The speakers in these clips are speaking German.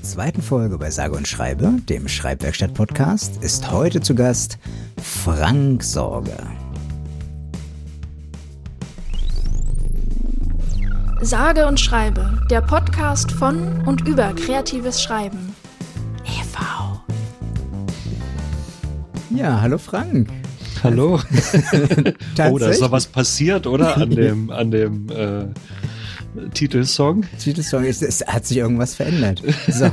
Zur zweiten Folge bei Sage und Schreibe, dem Schreibwerkstatt-Podcast, ist heute zu Gast Frank Sorge. Sage und Schreibe, der Podcast von und über kreatives Schreiben. e.V. Ja, hallo Frank. Hallo. oh, da ist doch was passiert, oder? An dem, an dem äh, Titelsong. Titelsong, es, es hat sich irgendwas verändert. So.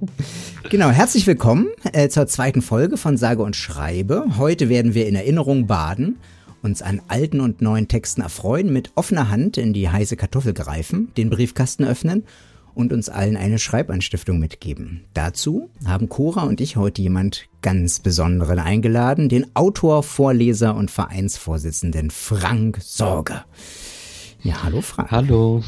genau, herzlich willkommen äh, zur zweiten Folge von Sage und Schreibe. Heute werden wir in Erinnerung baden, uns an alten und neuen Texten erfreuen, mit offener Hand in die heiße Kartoffel greifen, den Briefkasten öffnen und uns allen eine Schreibanstiftung mitgeben. Dazu haben Cora und ich heute jemand ganz Besonderen eingeladen, den Autor, Vorleser und Vereinsvorsitzenden Frank Sorge. Ja, hallo Frank. Hallo.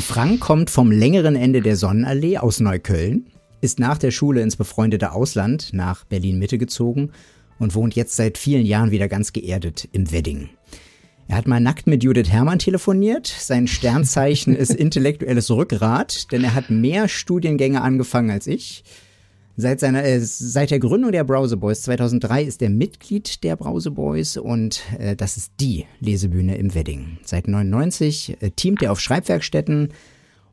Frank kommt vom längeren Ende der Sonnenallee aus Neukölln, ist nach der Schule ins befreundete Ausland nach Berlin-Mitte gezogen und wohnt jetzt seit vielen Jahren wieder ganz geerdet im Wedding. Er hat mal nackt mit Judith Herrmann telefoniert. Sein Sternzeichen ist intellektuelles Rückgrat, denn er hat mehr Studiengänge angefangen als ich. Seit, seiner, äh, seit der Gründung der Browser Boys 2003 ist er Mitglied der Browser Boys und äh, das ist die Lesebühne im Wedding. Seit 99 äh, teamt er auf Schreibwerkstätten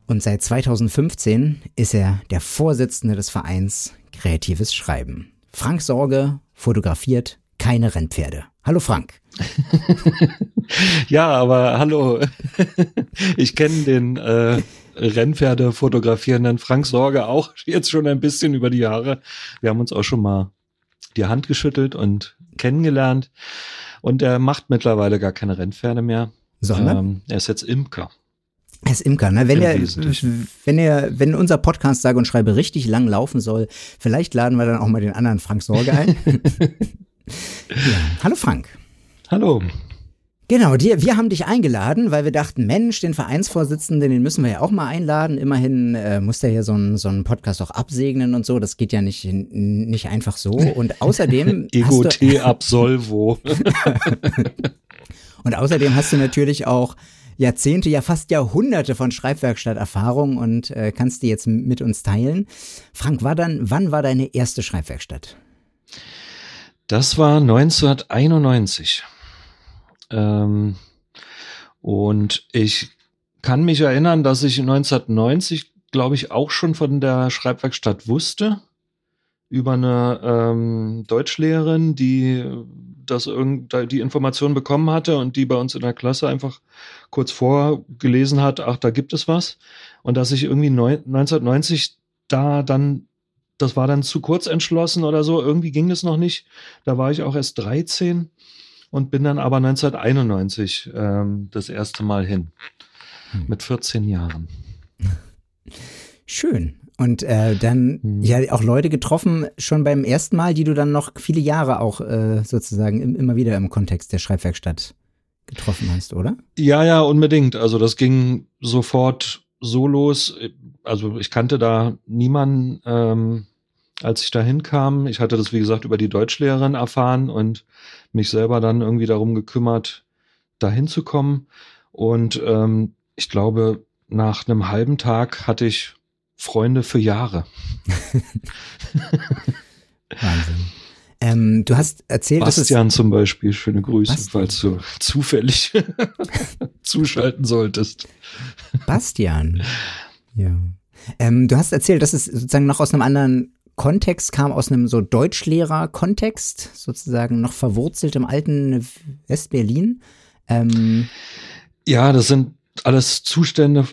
und seit 2015 ist er der Vorsitzende des Vereins Kreatives Schreiben. Frank Sorge fotografiert keine Rennpferde. Hallo Frank. ja, aber hallo. ich kenne den äh, Rennpferde fotografierenden Frank Sorge auch jetzt schon ein bisschen über die Jahre. Wir haben uns auch schon mal die Hand geschüttelt und kennengelernt. Und er macht mittlerweile gar keine Rennpferde mehr. Sondern? Ähm, er ist jetzt Imker. Er ist Imker, ne? Wenn er, wenn er, wenn unser Podcast sage und schreibe richtig lang laufen soll, vielleicht laden wir dann auch mal den anderen Frank Sorge ein. ja. Hallo Frank. Hallo. Genau, dir, wir haben dich eingeladen, weil wir dachten, Mensch, den Vereinsvorsitzenden, den müssen wir ja auch mal einladen. Immerhin äh, muss der hier so einen so einen Podcast auch absegnen und so. Das geht ja nicht, nicht einfach so. Und außerdem. Ego T Absolvo. und außerdem hast du natürlich auch Jahrzehnte, ja fast Jahrhunderte von Schreibwerkstatt-Erfahrung und äh, kannst die jetzt mit uns teilen. Frank, war dann, wann war deine erste Schreibwerkstatt? Das war 1991. Ähm, und ich kann mich erinnern, dass ich 1990, glaube ich, auch schon von der Schreibwerkstatt wusste über eine ähm, Deutschlehrerin, die das irgend, die Information bekommen hatte und die bei uns in der Klasse einfach kurz vorgelesen hat, ach, da gibt es was. Und dass ich irgendwie neun, 1990 da dann, das war dann zu kurz entschlossen oder so, irgendwie ging das noch nicht. Da war ich auch erst 13 und bin dann aber 1991 ähm, das erste Mal hin. Hm. Mit 14 Jahren. Schön. Und äh, dann hm. ja auch Leute getroffen, schon beim ersten Mal, die du dann noch viele Jahre auch äh, sozusagen im, immer wieder im Kontext der Schreibwerkstatt getroffen hast, oder? Ja, ja, unbedingt. Also das ging sofort so los. Also ich kannte da niemanden, ähm, als ich da hinkam. Ich hatte das, wie gesagt, über die Deutschlehrerin erfahren und mich selber dann irgendwie darum gekümmert, da hinzukommen. Und ähm, ich glaube, nach einem halben Tag hatte ich Freunde für Jahre. Wahnsinn. Ähm, du hast erzählt, Bastian dass es zum Beispiel, schöne Grüße, Bastian. falls du zufällig zuschalten solltest. Bastian. Ja. Ähm, du hast erzählt, dass es sozusagen noch aus einem anderen Kontext kam aus einem so Deutschlehrer-Kontext, sozusagen noch verwurzelt im alten Westberlin. Ähm ja, das sind alles Zustände,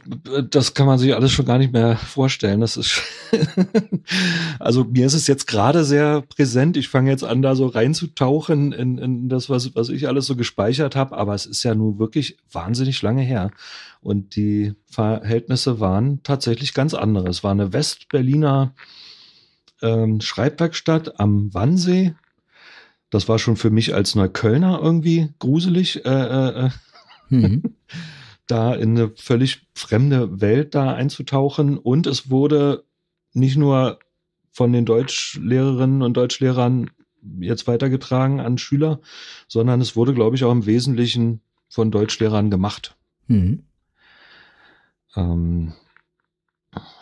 das kann man sich alles schon gar nicht mehr vorstellen. Das ist also mir ist es jetzt gerade sehr präsent. Ich fange jetzt an, da so reinzutauchen in, in das, was, was ich alles so gespeichert habe, aber es ist ja nun wirklich wahnsinnig lange her. Und die Verhältnisse waren tatsächlich ganz andere. Es war eine Westberliner ähm, Schreibwerkstatt am Wannsee. Das war schon für mich als Neuköllner irgendwie gruselig, äh, äh, äh mhm. da in eine völlig fremde Welt da einzutauchen. Und es wurde nicht nur von den Deutschlehrerinnen und Deutschlehrern jetzt weitergetragen an Schüler, sondern es wurde, glaube ich, auch im Wesentlichen von Deutschlehrern gemacht. Mhm. Ähm,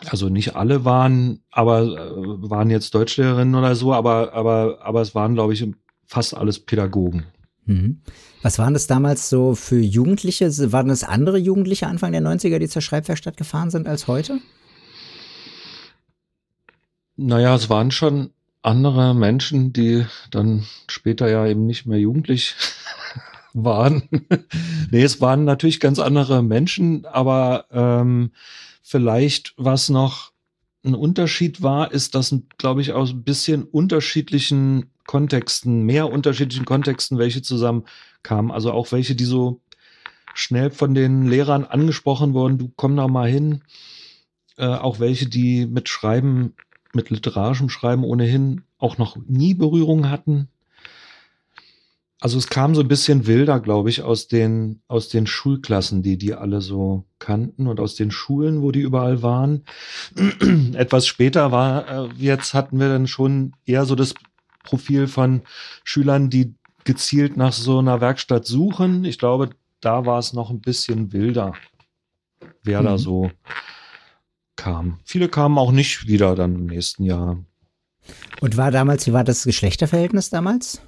also nicht alle waren, aber äh, waren jetzt Deutschlehrerinnen oder so, aber, aber, aber es waren, glaube ich, fast alles Pädagogen. Mhm. Was waren das damals so für Jugendliche? Waren das andere Jugendliche Anfang der 90er, die zur Schreibwerkstatt gefahren sind als heute? Naja, es waren schon andere Menschen, die dann später ja eben nicht mehr jugendlich waren. nee, es waren natürlich ganz andere Menschen, aber ähm, vielleicht was noch ein Unterschied war, ist, dass, glaube ich, aus ein bisschen unterschiedlichen Kontexten, mehr unterschiedlichen Kontexten, welche zusammenkamen. Also auch welche, die so schnell von den Lehrern angesprochen wurden, du komm da mal hin. Äh, auch welche, die mit Schreiben, mit literarischem Schreiben ohnehin auch noch nie Berührung hatten. Also es kam so ein bisschen wilder, glaube ich, aus den, aus den Schulklassen, die die alle so kannten und aus den Schulen, wo die überall waren. Etwas später war, äh, jetzt hatten wir dann schon eher so das Profil von Schülern, die gezielt nach so einer Werkstatt suchen. Ich glaube, da war es noch ein bisschen wilder, wer mhm. da so kam. Viele kamen auch nicht wieder dann im nächsten Jahr. Und war damals, wie war das Geschlechterverhältnis damals?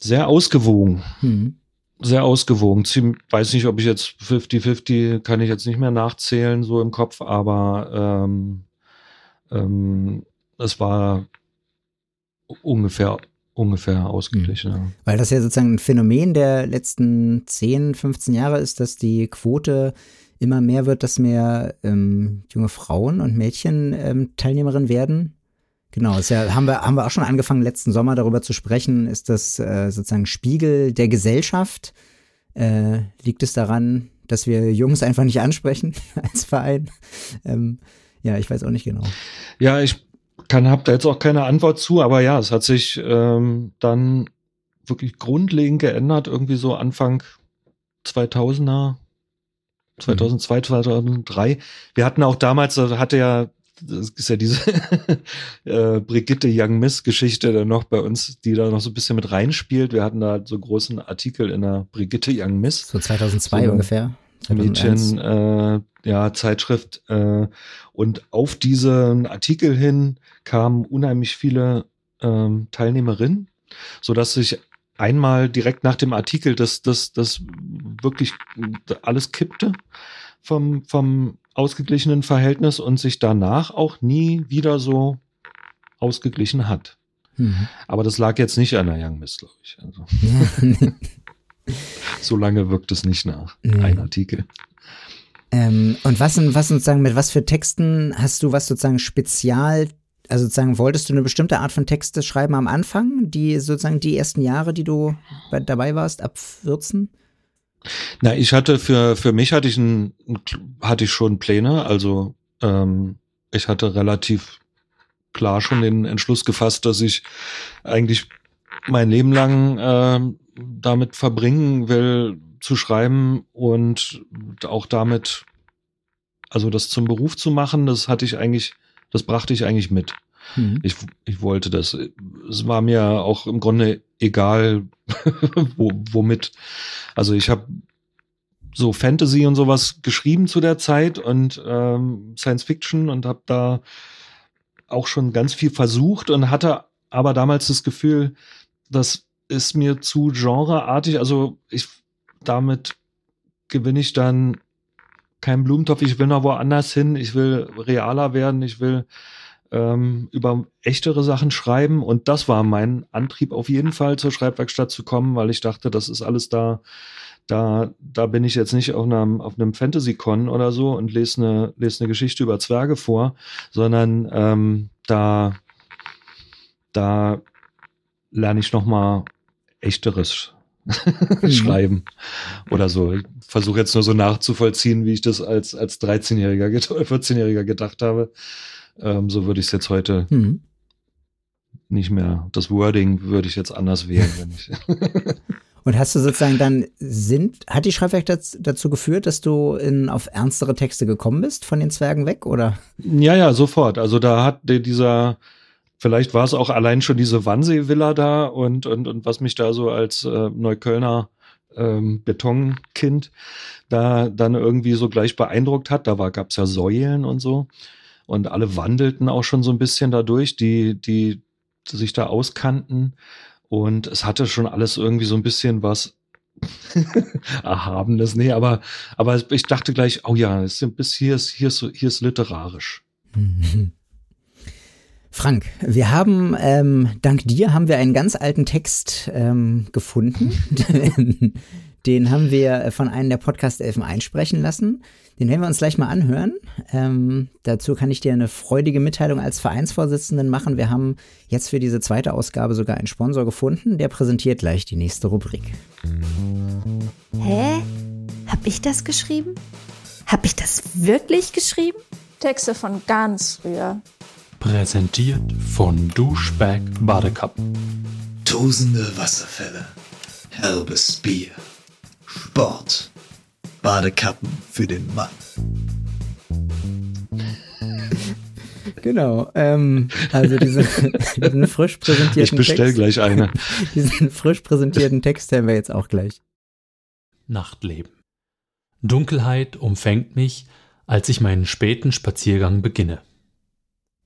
Sehr ausgewogen. Mhm. Sehr ausgewogen. Ich weiß nicht, ob ich jetzt 50-50 kann ich jetzt nicht mehr nachzählen, so im Kopf, aber ähm, ähm, es war ungefähr ungefähr ausgeglichen. Mhm. Weil das ja sozusagen ein Phänomen der letzten 10, 15 Jahre ist, dass die Quote immer mehr wird, dass mehr ähm, junge Frauen und Mädchen ähm, Teilnehmerinnen werden. Genau, ist ja, haben wir, haben wir auch schon angefangen, letzten Sommer darüber zu sprechen. Ist das äh, sozusagen Spiegel der Gesellschaft? Äh, liegt es daran, dass wir Jungs einfach nicht ansprechen als Verein? Ähm, ja, ich weiß auch nicht genau. Ja, ich kann, habe da jetzt auch keine Antwort zu, aber ja, es hat sich ähm, dann wirklich grundlegend geändert, irgendwie so Anfang 2000er, 2002, 2003. Wir hatten auch damals, hatte ja, das ist ja diese äh, Brigitte Young Miss Geschichte dann noch bei uns, die da noch so ein bisschen mit reinspielt. Wir hatten da so großen Artikel in der Brigitte Young Miss. So 2002 so ungefähr. Mädchen, äh, ja, Zeitschrift. Äh, und auf diesen Artikel hin kamen unheimlich viele ähm, Teilnehmerinnen, so dass sich einmal direkt nach dem Artikel das, das, das wirklich alles kippte vom, vom ausgeglichenen Verhältnis und sich danach auch nie wieder so ausgeglichen hat. Mhm. Aber das lag jetzt nicht an der Young Miss, glaube ich. Also. so lange wirkt es nicht nach. Nee. Ein Artikel. Ähm, und was, was sozusagen, mit was für Texten hast du was sozusagen spezial, also sozusagen, wolltest du eine bestimmte Art von Texte schreiben am Anfang, die sozusagen die ersten Jahre, die du bei, dabei warst, ab 14? Na, ich hatte für, für mich hatte ich ein, hatte ich schon Pläne, also ähm, ich hatte relativ klar schon den Entschluss gefasst, dass ich eigentlich mein Leben lang äh, damit verbringen will, zu schreiben und auch damit, also das zum Beruf zu machen, das hatte ich eigentlich, das brachte ich eigentlich mit. Mhm. Ich, ich wollte das. Es war mir auch im Grunde egal, wo, womit. Also ich habe so Fantasy und sowas geschrieben zu der Zeit und ähm, Science Fiction und habe da auch schon ganz viel versucht und hatte aber damals das Gefühl, das ist mir zu genreartig. Also ich damit gewinne ich dann keinen Blumentopf. Ich will noch woanders hin. Ich will realer werden. Ich will ähm, über echtere Sachen schreiben. Und das war mein Antrieb, auf jeden Fall zur Schreibwerkstatt zu kommen, weil ich dachte, das ist alles da. Da, da bin ich jetzt nicht auf einem, auf einem Fantasy-Con oder so und lese eine, lese eine Geschichte über Zwerge vor, sondern ähm, da, da lerne ich noch mal echteres mhm. schreiben oder so. Ich versuche jetzt nur so nachzuvollziehen, wie ich das als, als 13-Jähriger, 14-Jähriger gedacht habe. Ähm, so würde ich es jetzt heute mhm. nicht mehr. Das Wording würde ich jetzt anders wählen, wenn ich. Und hast du sozusagen dann sind, hat die Schreibwerk dazu geführt, dass du in, auf ernstere Texte gekommen bist, von den Zwergen weg, oder? Ja, ja, sofort. Also da hat dieser, vielleicht war es auch allein schon diese Wannsee-Villa da und, und, und was mich da so als äh, Neuköllner ähm, Betonkind da dann irgendwie so gleich beeindruckt hat. Da gab es ja Säulen und so. Und alle wandelten auch schon so ein bisschen dadurch, die, die sich da auskannten. Und es hatte schon alles irgendwie so ein bisschen was Erhabenes. Nee, aber, aber ich dachte gleich, oh ja, es ist bis hier ist, hier ist, hier ist literarisch. Frank, wir haben, ähm, dank dir haben wir einen ganz alten Text ähm, gefunden. Den haben wir von einem der Podcast-Elfen einsprechen lassen. Den werden wir uns gleich mal anhören. Ähm, dazu kann ich dir eine freudige Mitteilung als Vereinsvorsitzenden machen. Wir haben jetzt für diese zweite Ausgabe sogar einen Sponsor gefunden. Der präsentiert gleich die nächste Rubrik. Hä? Hab ich das geschrieben? Hab ich das wirklich geschrieben? Texte von ganz früher. Präsentiert von Duschback Badekappen. Tosende Wasserfälle, herbes Bier, Sport, Badekappen für den Mann. Genau, ähm, also diese, diesen frisch präsentierten Ich bestell Text, gleich eine. diesen frisch präsentierten Text hören wir jetzt auch gleich. Nachtleben. Dunkelheit umfängt mich, als ich meinen späten Spaziergang beginne.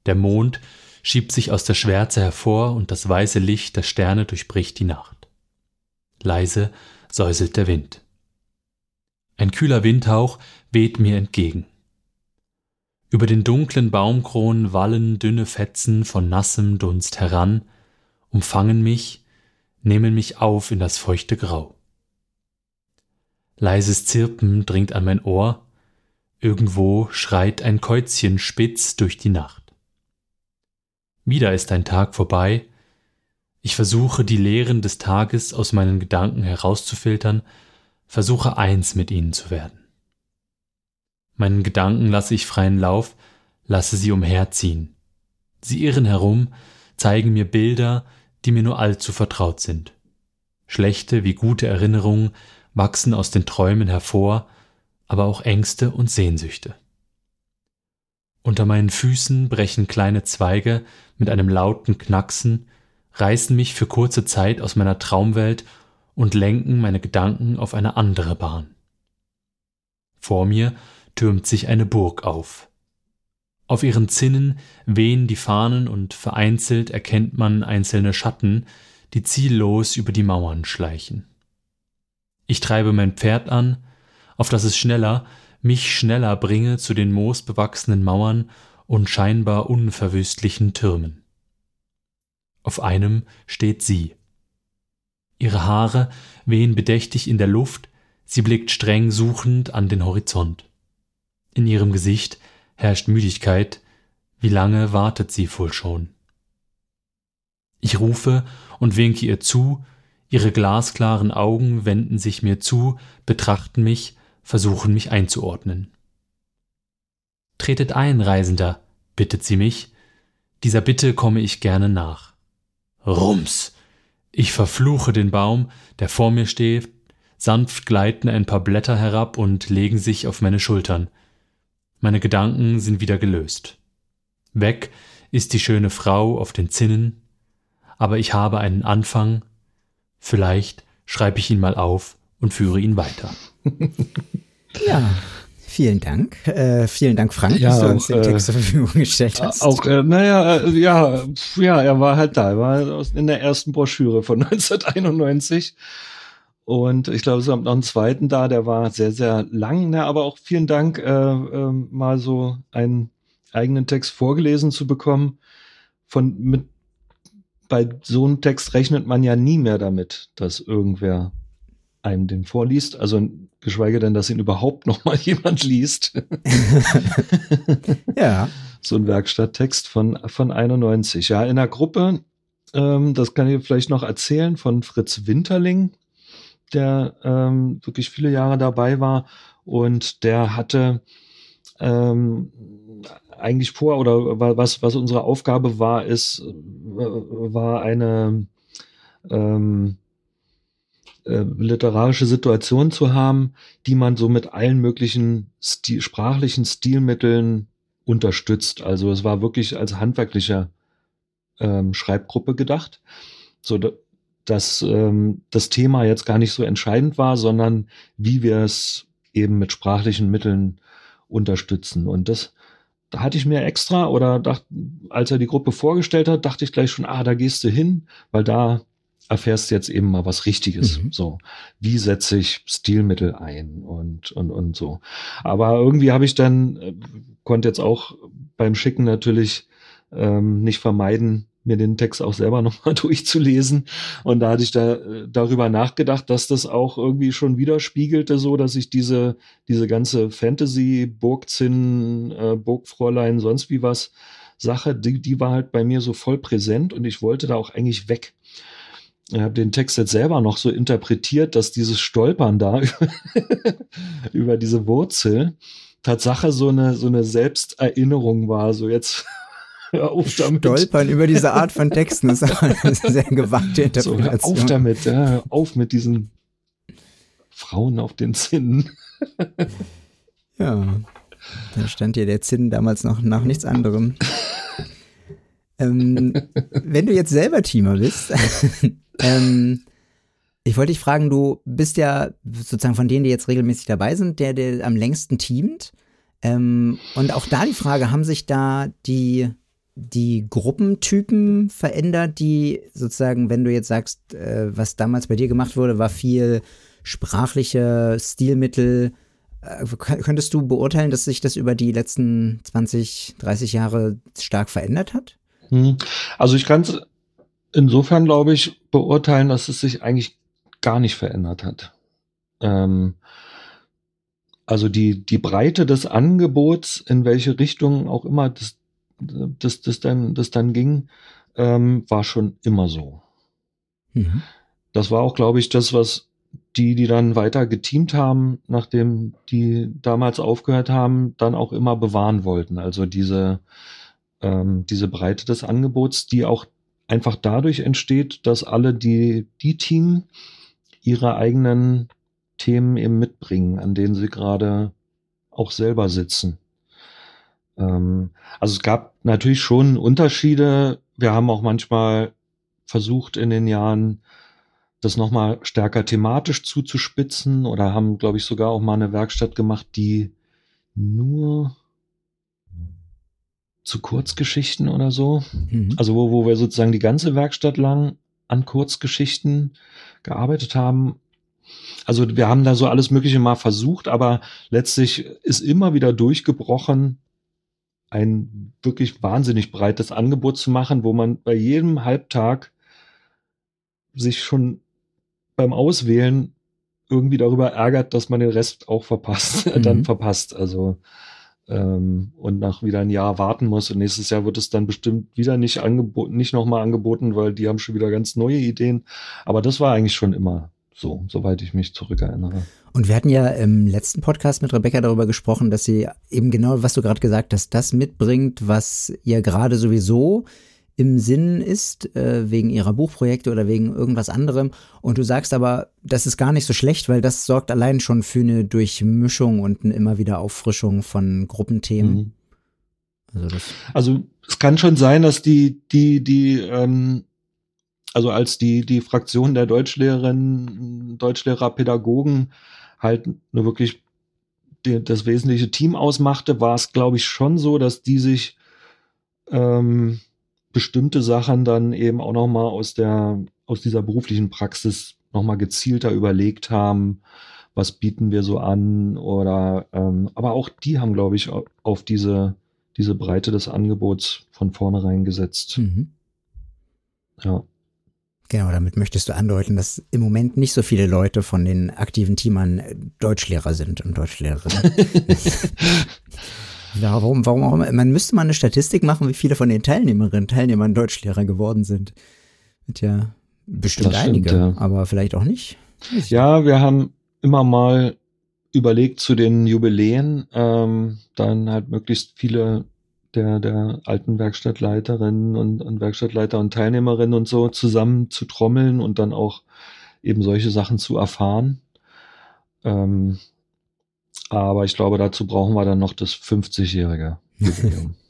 Der Mond schiebt sich aus der Schwärze hervor und das weiße Licht der Sterne durchbricht die Nacht. Leise säuselt der Wind. Ein kühler Windhauch weht mir entgegen. Über den dunklen Baumkronen wallen dünne Fetzen von nassem Dunst heran, umfangen mich, nehmen mich auf in das feuchte Grau. Leises Zirpen dringt an mein Ohr, irgendwo schreit ein Käuzchen spitz durch die Nacht. Wieder ist ein Tag vorbei, ich versuche die Lehren des Tages aus meinen Gedanken herauszufiltern, versuche eins mit ihnen zu werden. Meinen Gedanken lasse ich freien Lauf, lasse sie umherziehen. Sie irren herum, zeigen mir Bilder, die mir nur allzu vertraut sind. Schlechte wie gute Erinnerungen wachsen aus den Träumen hervor, aber auch Ängste und Sehnsüchte. Unter meinen Füßen brechen kleine Zweige mit einem lauten Knacksen, reißen mich für kurze Zeit aus meiner Traumwelt und lenken meine Gedanken auf eine andere Bahn. Vor mir türmt sich eine Burg auf. Auf ihren Zinnen wehen die Fahnen und vereinzelt erkennt man einzelne Schatten, die ziellos über die Mauern schleichen. Ich treibe mein Pferd an, auf dass es schneller, mich schneller bringe zu den moosbewachsenen Mauern und scheinbar unverwüstlichen Türmen. Auf einem steht sie. Ihre Haare wehen bedächtig in der Luft, sie blickt streng suchend an den Horizont. In ihrem Gesicht herrscht Müdigkeit, wie lange wartet sie wohl schon? Ich rufe und winke ihr zu, ihre glasklaren Augen wenden sich mir zu, betrachten mich, versuchen mich einzuordnen. Tretet ein, Reisender, bittet sie mich, dieser Bitte komme ich gerne nach. Rums! Ich verfluche den Baum, der vor mir steht, sanft gleiten ein paar Blätter herab und legen sich auf meine Schultern. Meine Gedanken sind wieder gelöst. Weg ist die schöne Frau auf den Zinnen, aber ich habe einen Anfang, vielleicht schreibe ich ihn mal auf und führe ihn weiter. Ja, vielen Dank. Äh, vielen Dank, Frank, Ja, dass du uns den äh, Text zur Verfügung gestellt hast. Auch, äh, naja, äh, ja, pf, ja, er war halt da. Er war in der ersten Broschüre von 1991. Und ich glaube, es gab noch einen zweiten da, der war sehr, sehr lang. Ne? Aber auch vielen Dank, äh, äh, mal so einen eigenen Text vorgelesen zu bekommen. Von mit bei so einem Text rechnet man ja nie mehr damit, dass irgendwer einem den vorliest. Also geschweige denn, dass ihn überhaupt noch mal jemand liest. ja, so ein Werkstatttext von, von 91. Ja, in der Gruppe, ähm, das kann ich vielleicht noch erzählen, von Fritz Winterling, der ähm, wirklich viele Jahre dabei war und der hatte ähm, eigentlich vor oder wa- was, was unsere Aufgabe war, ist, äh, war eine ähm, äh, literarische Situation zu haben, die man so mit allen möglichen Stil, sprachlichen Stilmitteln unterstützt. Also es war wirklich als handwerkliche ähm, Schreibgruppe gedacht. So, da, dass ähm, das Thema jetzt gar nicht so entscheidend war, sondern wie wir es eben mit sprachlichen Mitteln unterstützen. Und das, da hatte ich mir extra oder dachte, als er die Gruppe vorgestellt hat, dachte ich gleich schon, ah, da gehst du hin, weil da erfährst du jetzt eben mal was Richtiges. Mhm. So, wie setze ich Stilmittel ein und und und so. Aber irgendwie habe ich dann äh, konnte jetzt auch beim Schicken natürlich ähm, nicht vermeiden, mir den Text auch selber nochmal durchzulesen. Und da hatte ich da äh, darüber nachgedacht, dass das auch irgendwie schon widerspiegelte, so dass ich diese, diese ganze Fantasy, Burgzinn, äh, Burgfräulein, sonst wie was Sache, die, die war halt bei mir so voll präsent und ich wollte da auch eigentlich weg. Ich habe den Text jetzt selber noch so interpretiert, dass dieses Stolpern da über diese Wurzel Tatsache so eine, so eine Selbsterinnerung war. So jetzt Hör auf damit. Stolpern über diese Art von Texten ist eine sehr gewagte Interpretation. So, auf damit, ja, auf mit diesen Frauen auf den Zinnen. ja, da stand ja der Zinn damals noch nach nichts anderem. ähm, wenn du jetzt selber Teamer bist, ähm, ich wollte dich fragen, du bist ja sozusagen von denen, die jetzt regelmäßig dabei sind, der, der am längsten teamt. Ähm, und auch da die Frage, haben sich da die die Gruppentypen verändert, die sozusagen, wenn du jetzt sagst, äh, was damals bei dir gemacht wurde, war viel sprachliche Stilmittel. Äh, könntest du beurteilen, dass sich das über die letzten 20, 30 Jahre stark verändert hat? Hm. Also ich kann es insofern, glaube ich, beurteilen, dass es sich eigentlich gar nicht verändert hat. Ähm, also die, die Breite des Angebots, in welche Richtung auch immer das das, das, dann, das dann ging, ähm, war schon immer so. Mhm. Das war auch, glaube ich, das, was die, die dann weiter geteamt haben, nachdem die damals aufgehört haben, dann auch immer bewahren wollten. Also diese, ähm, diese Breite des Angebots, die auch einfach dadurch entsteht, dass alle die, die Team ihre eigenen Themen eben mitbringen, an denen sie gerade auch selber sitzen. Ähm, also es gab natürlich schon Unterschiede. Wir haben auch manchmal versucht in den Jahren, das nochmal stärker thematisch zuzuspitzen oder haben, glaube ich, sogar auch mal eine Werkstatt gemacht, die nur zu Kurzgeschichten oder so. Mhm. Also wo, wo wir sozusagen die ganze Werkstatt lang an Kurzgeschichten gearbeitet haben. Also wir haben da so alles Mögliche mal versucht, aber letztlich ist immer wieder durchgebrochen, ein wirklich wahnsinnig breites Angebot zu machen, wo man bei jedem Halbtag sich schon beim Auswählen irgendwie darüber ärgert, dass man den Rest auch verpasst, mhm. dann verpasst. Also ähm, und nach wieder ein Jahr warten muss und nächstes Jahr wird es dann bestimmt wieder nicht angeboten, nicht nochmal angeboten, weil die haben schon wieder ganz neue Ideen. Aber das war eigentlich schon immer so, soweit ich mich zurückerinnere. Und wir hatten ja im letzten Podcast mit Rebecca darüber gesprochen, dass sie eben genau, was du gerade gesagt hast, das mitbringt, was ihr gerade sowieso im Sinn ist, äh, wegen ihrer Buchprojekte oder wegen irgendwas anderem. Und du sagst aber, das ist gar nicht so schlecht, weil das sorgt allein schon für eine Durchmischung und eine immer wieder Auffrischung von Gruppenthemen. Mhm. Also, das also es kann schon sein, dass die, die, die, ähm, also als die, die Fraktion der Deutschlehrerinnen, Deutschlehrer, Pädagogen halt nur wirklich die, das wesentliche Team ausmachte, war es, glaube ich, schon so, dass die sich ähm, bestimmte Sachen dann eben auch nochmal aus der, aus dieser beruflichen Praxis nochmal gezielter überlegt haben, was bieten wir so an oder ähm, aber auch die haben, glaube ich, auf diese, diese Breite des Angebots von vornherein gesetzt. Mhm. Ja. Genau, damit möchtest du andeuten, dass im Moment nicht so viele Leute von den aktiven Teamern Deutschlehrer sind und Deutschlehrerinnen. warum, warum auch immer. Man müsste mal eine Statistik machen, wie viele von den Teilnehmerinnen, Teilnehmern Deutschlehrer geworden sind. Ja bestimmt stimmt, einige, ja. aber vielleicht auch nicht. Ja, wir haben immer mal überlegt zu den Jubiläen, ähm, dann halt möglichst viele der, der alten Werkstattleiterinnen und, und Werkstattleiter und Teilnehmerinnen und so zusammen zu trommeln und dann auch eben solche Sachen zu erfahren. Ähm, aber ich glaube, dazu brauchen wir dann noch das 50-jährige Jubiläum.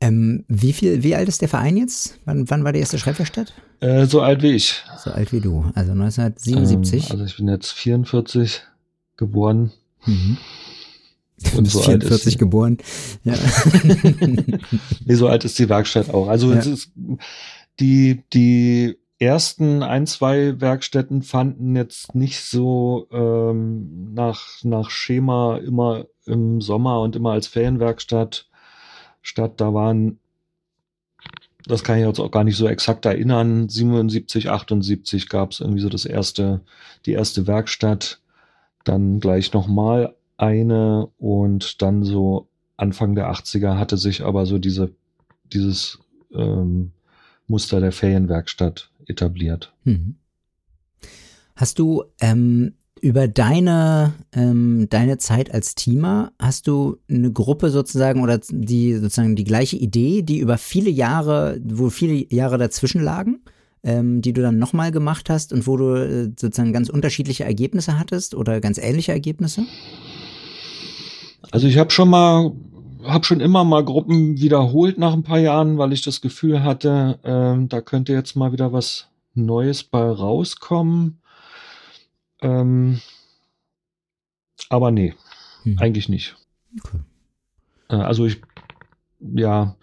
Ähm, wie viel, wie alt ist der Verein jetzt? Wann, wann war die erste Schreibwerkstatt? Äh, so alt wie ich. So alt wie du, also 1977. Ähm, also ich bin jetzt 44 geboren. Mhm. Und so alt ist 44 sie. geboren. Ja. Nee, so alt ist die Werkstatt auch. Also Ja. es ist die, die ersten ein, zwei Werkstätten fanden jetzt nicht so ähm, nach, nach Schema immer im Sommer und immer als Ferienwerkstatt statt. Da waren, das kann ich jetzt auch gar nicht so exakt erinnern, 77, 78 gab es irgendwie so das erste, die erste Werkstatt, dann gleich nochmal eine und dann so Anfang der 80er hatte sich aber so diese, dieses ähm, Muster der Ferienwerkstatt etabliert. Mhm. Hast du ähm, über deine, ähm, deine Zeit als Teamer, hast du eine Gruppe sozusagen oder die sozusagen die gleiche Idee, die über viele Jahre, wo viele Jahre dazwischen lagen, ähm, die du dann nochmal gemacht hast und wo du äh, sozusagen ganz unterschiedliche Ergebnisse hattest oder ganz ähnliche Ergebnisse? Also ich habe schon mal, habe schon immer mal Gruppen wiederholt nach ein paar Jahren, weil ich das Gefühl hatte, ähm, da könnte jetzt mal wieder was Neues bei rauskommen. Ähm, aber nee, Hm. eigentlich nicht. Okay. Äh, Also ich, ja,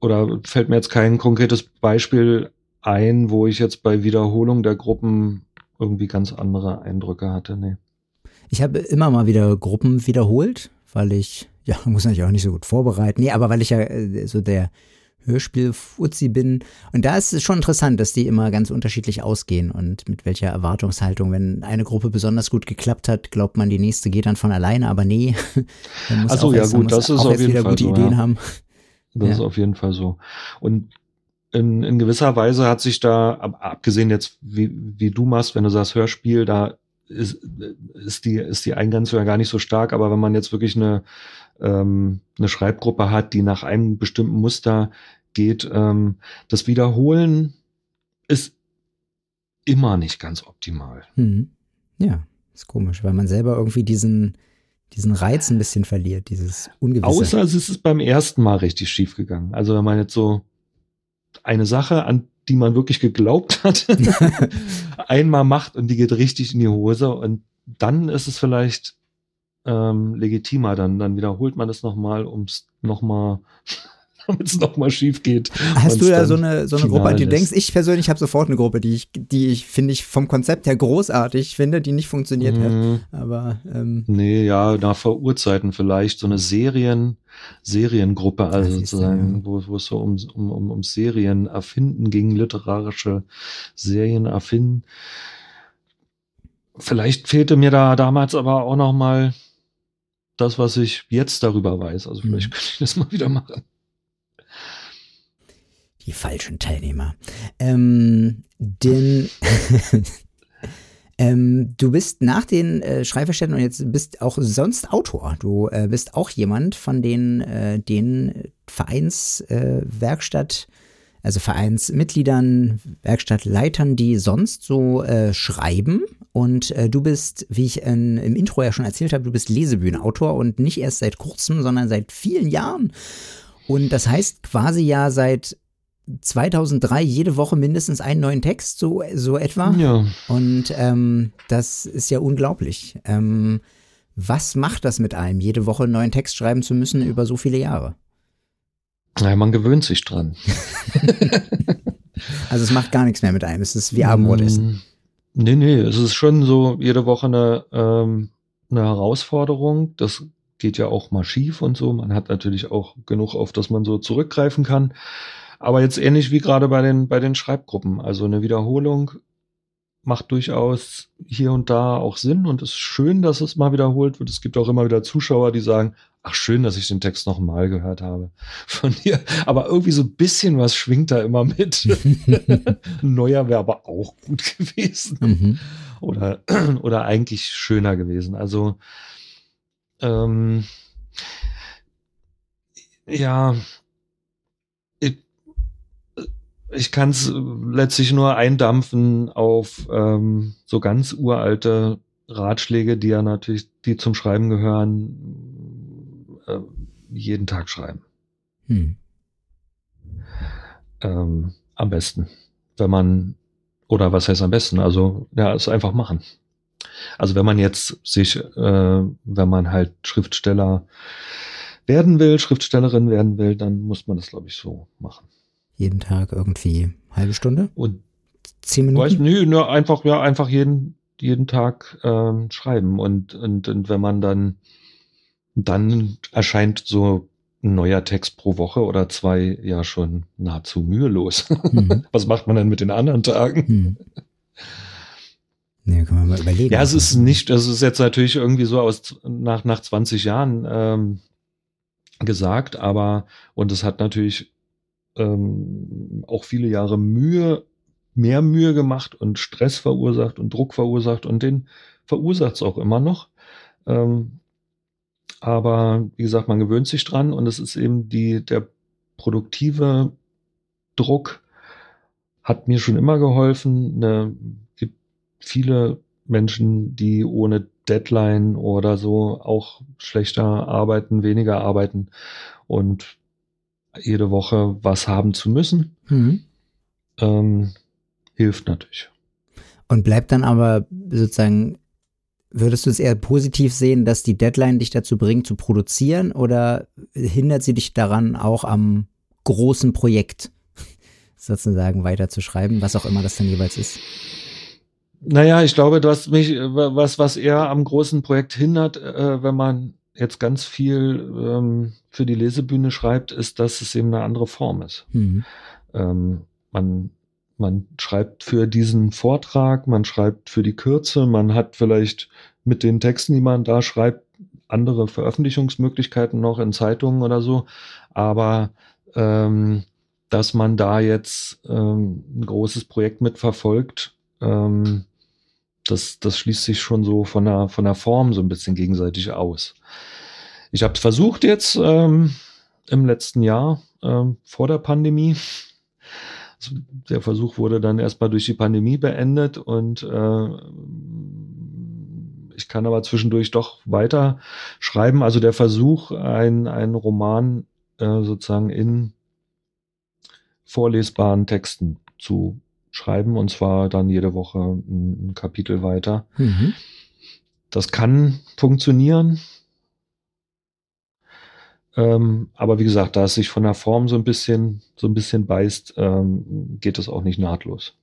oder fällt mir jetzt kein konkretes Beispiel ein, wo ich jetzt bei Wiederholung der Gruppen irgendwie ganz andere Eindrücke hatte. Nee. Ich habe immer mal wieder Gruppen wiederholt, weil ich, ja, muss natürlich auch nicht so gut vorbereiten. Nee, aber weil ich ja äh, so der Hörspiel-Fuzzi bin. Und da ist es schon interessant, dass die immer ganz unterschiedlich ausgehen und mit welcher Erwartungshaltung. Wenn eine Gruppe besonders gut geklappt hat, glaubt man, die nächste geht dann von alleine, aber nee. Man muss Ach so, auch ja erst- gut, das ist auf jeden Fall gute so, Ideen ja. haben. Das Ja. ist auf jeden Fall so. Und in, in gewisser Weise hat sich da, ab- abgesehen jetzt, wie, wie du machst, wenn du sagst Hörspiel, da ist, ist, die, ist die Eingrenzung ja gar nicht so stark, aber wenn man jetzt wirklich eine, ähm, eine Schreibgruppe hat, die nach einem bestimmten Muster geht, ähm, das Wiederholen ist immer nicht ganz optimal. Mhm. Ja, ist komisch, weil man selber irgendwie diesen, diesen Reiz ein bisschen verliert, dieses Ungewisse. Außer es ist beim ersten Mal richtig schief gegangen. Also wenn man jetzt so eine Sache, an die man wirklich geglaubt hat, einmal macht und die geht richtig in die Hose und dann ist es vielleicht ähm, legitimer. Dann, dann wiederholt man es nochmal, um es nochmal, damit es nochmal schief geht. Hast du da so eine, so eine Gruppe, an die du denkst? Ich persönlich habe sofort eine Gruppe, die ich, die ich finde ich vom Konzept her großartig finde, die nicht funktioniert hat. Mhm. Aber ähm, Nee, ja, nach Vorurzeiten vielleicht so eine Serien, Seriengruppe, also sozusagen, wo, wo es so um, um, um, um Serien erfinden ging, literarische Serien erfinden. Vielleicht fehlte mir da damals aber auch noch mal das, was ich jetzt darüber weiß. Also vielleicht Mhm. könnte ich das mal wieder machen. Die falschen Teilnehmer. Ähm, denn ähm, du bist nach den äh, Schreibverständen und jetzt bist auch sonst Autor. Du äh, bist auch jemand von den, äh, den Vereinswerkstatt, äh, also Vereinsmitgliedern, Werkstattleitern, die sonst so äh, schreiben. Und äh, du bist, wie ich in, im Intro ja schon erzählt habe, du bist Lesebühnenautor und nicht erst seit kurzem, sondern seit vielen Jahren. Und das heißt quasi ja seit 2003 jede Woche mindestens einen neuen Text, so, so etwa. Ja. Und ähm, das ist ja unglaublich. Ähm, was macht das mit einem, jede Woche einen neuen Text schreiben zu müssen über so viele Jahre? Naja, man gewöhnt sich dran. Also es macht gar nichts mehr mit einem. Es ist wie Abendbrot essen. Mm, Nee, nee, es ist schon so jede Woche eine, ähm, eine Herausforderung. Das geht ja auch mal schief und so. Man hat natürlich auch genug, auf das man so zurückgreifen kann. Aber jetzt ähnlich wie gerade bei den, bei den Schreibgruppen. Also eine Wiederholung macht durchaus hier und da auch Sinn und es ist schön, dass es mal wiederholt wird. Es gibt auch immer wieder Zuschauer, die sagen, ach schön, dass ich den Text noch mal gehört habe von dir. Aber irgendwie so ein bisschen was schwingt da immer mit. Neuer wäre aber auch gut gewesen Mhm. oder, oder eigentlich schöner gewesen. Also, ähm, ja, ich kann es letztlich nur eindampfen auf ähm, so ganz uralte Ratschläge, die ja natürlich, die zum Schreiben gehören, äh, jeden Tag schreiben. Hm. Ähm, am besten. Wenn man, oder was heißt am besten? Also, ja, es einfach machen. Also wenn man jetzt sich, äh, wenn man halt Schriftsteller werden will, Schriftstellerin werden will, dann muss man das, glaube ich, so machen. Jeden Tag irgendwie halbe Stunde? Und Zehn Minuten? weiß, nö, nur einfach, ja, einfach jeden, jeden Tag ähm, schreiben. Und, und, und wenn man dann, dann erscheint so ein neuer Text pro Woche oder zwei ja schon nahezu mühelos. Mhm. Was macht man denn mit den anderen Tagen? Hm. Nee, können wir mal überlegen. Ja, es ist nicht, es ist jetzt natürlich irgendwie so aus nach, nach 20 Jahren ähm, gesagt, aber und es hat natürlich ähm, auch viele Jahre Mühe, mehr Mühe gemacht und Stress verursacht und Druck verursacht und den verursacht es auch immer noch. Ähm, aber wie gesagt, man gewöhnt sich dran und es ist eben die, der produktive Druck hat mir schon immer geholfen. Ne, gibt viele Menschen, die ohne Deadline oder so auch schlechter arbeiten, weniger arbeiten und jede Woche was haben zu müssen, Mhm. ähm, hilft natürlich. Und bleibt dann aber sozusagen, würdest du es eher positiv sehen, dass die Deadline dich dazu bringt, zu produzieren oder hindert sie dich daran, auch am großen Projekt sozusagen weiterzuschreiben, was auch immer das dann jeweils ist? Naja, ich glaube, du hast mich, äh, was, was eher am großen Projekt hindert, äh, wenn man jetzt ganz viel ähm, für die Lesebühne schreibt, ist, dass es eben eine andere Form ist. Mhm. Ähm, man, man schreibt für diesen Vortrag, man schreibt für die Kürze, man hat vielleicht mit den Texten, die man da schreibt, andere Veröffentlichungsmöglichkeiten noch in Zeitungen oder so. Aber ähm, dass man da jetzt ähm, ein großes Projekt mitverfolgt, ähm, das, das schließt sich schon so von der, von der Form so ein bisschen gegenseitig aus. Ich habe versucht jetzt ähm, im letzten Jahr, ähm, vor der Pandemie, also der Versuch wurde dann erstmal durch die Pandemie beendet und äh, ich kann aber zwischendurch doch weiter schreiben. Also der Versuch, ein, ein Roman äh, sozusagen in vorlesbaren Texten zu schreiben und zwar dann jede Woche ein, ein Kapitel weiter. Mhm. Das kann funktionieren. Ähm, aber wie gesagt, da es sich von der Form so ein bisschen, so ein bisschen beißt, ähm, geht es auch nicht nahtlos.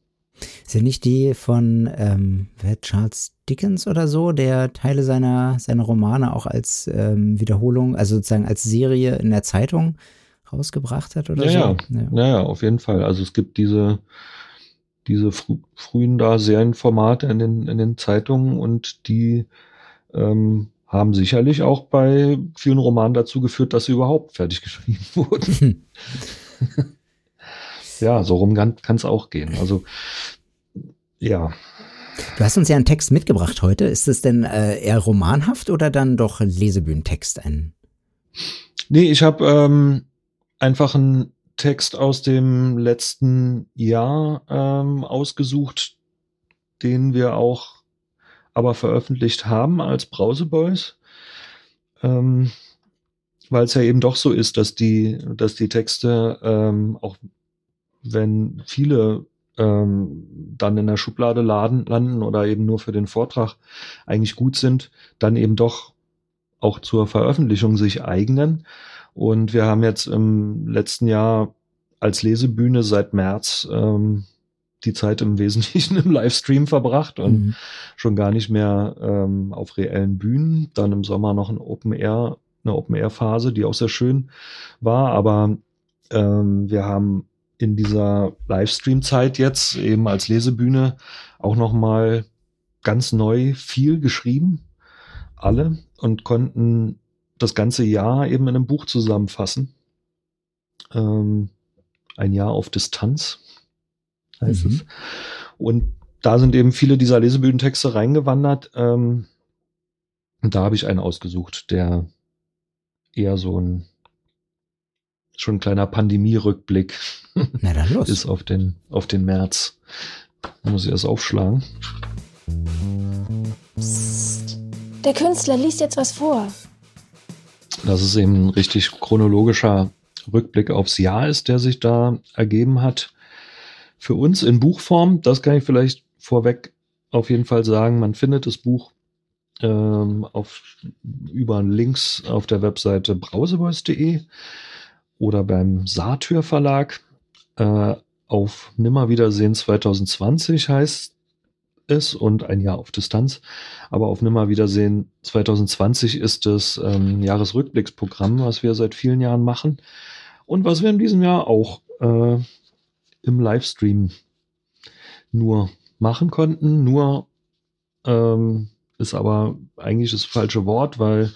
Sind nicht die von ähm, Charles Dickens oder so, der Teile seiner, seiner Romane auch als ähm, Wiederholung, also sozusagen als Serie in der Zeitung rausgebracht hat oder Ja, so? ja. Naja, auf jeden Fall. Also es gibt diese, diese frü frühen da Serienformate in den, in den Zeitungen und die ähm, haben sicherlich auch bei vielen Romanen dazu geführt, dass sie überhaupt fertig geschrieben wurden. ja, so rum kann es auch gehen. Also ja, Du hast uns ja einen Text mitgebracht heute. Ist es denn äh, eher romanhaft oder dann doch Lesebühnentext? Ein Nee, ich habe ähm, einfach einen Text aus dem letzten Jahr ähm, ausgesucht, den wir auch aber veröffentlicht haben als Brauseboys. Ähm, weil es ja eben doch so ist, dass die, dass die Texte, ähm, auch wenn viele ähm, dann in der Schublade laden, landen oder eben nur für den Vortrag eigentlich gut sind, dann eben doch auch zur Veröffentlichung sich eignen. Und wir haben jetzt im letzten Jahr als Lesebühne seit März ähm, die Zeit im Wesentlichen im Livestream verbracht und Mhm. schon gar nicht mehr ähm, auf reellen Bühnen. Dann im Sommer noch ein Open Air, eine Open Air Phase, die auch sehr schön war. Aber ähm, wir haben in dieser Livestream-Zeit jetzt eben als Lesebühne auch noch mal ganz neu viel geschrieben, alle und konnten das ganze Jahr eben in einem Buch zusammenfassen. Ähm, ein Jahr auf Distanz heißt Mhm. es. Und da sind eben viele dieser Lesebühnentexte reingewandert. Ähm, und da habe ich einen ausgesucht, der eher so ein schon ein kleiner Pandemie-Rückblick ist auf den, auf den März. Da muss ich erst aufschlagen. Psst. Der Künstler liest jetzt was vor. Das ist eben ein richtig chronologischer Rückblick aufs Jahr ist, der sich da ergeben hat. Für uns in Buchform, das kann ich vielleicht vorweg auf jeden Fall sagen, man findet das Buch ähm, auf, über Links auf der Webseite brauseboys.de oder beim Satyr Verlag. Äh, auf Nimmerwiedersehen 2020 heißt es und ein Jahr auf Distanz. Aber auf Nimmerwiedersehen 2020 ist das ähm, Jahresrückblicksprogramm, was wir seit vielen Jahren machen und was wir in diesem Jahr auch äh, im Livestream nur machen konnten. Nur ähm, ist aber eigentlich das falsche Wort, weil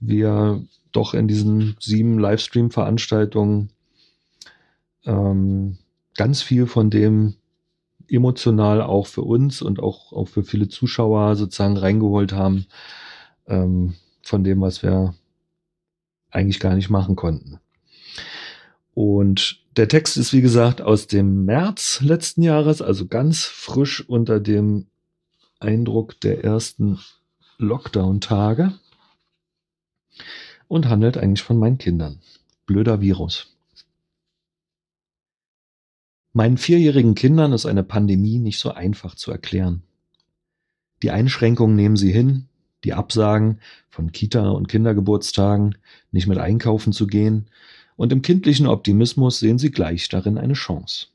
wir doch in diesen sieben Livestream-Veranstaltungen ähm, ganz viel von dem emotional auch für uns und auch, auch für viele Zuschauer sozusagen reingeholt haben, ähm, von dem, was wir eigentlich gar nicht machen konnten. Und der Text ist, wie gesagt, aus dem März letzten Jahres, also ganz frisch unter dem Eindruck der ersten Lockdown-Tage und handelt eigentlich von meinen Kindern. Blöder Virus. Meinen vierjährigen Kindern ist eine Pandemie nicht so einfach zu erklären. Die Einschränkungen nehmen sie hin, die Absagen von Kita- und Kindergeburtstagen, nicht mit einkaufen zu gehen, und im kindlichen Optimismus sehen sie gleich darin eine Chance.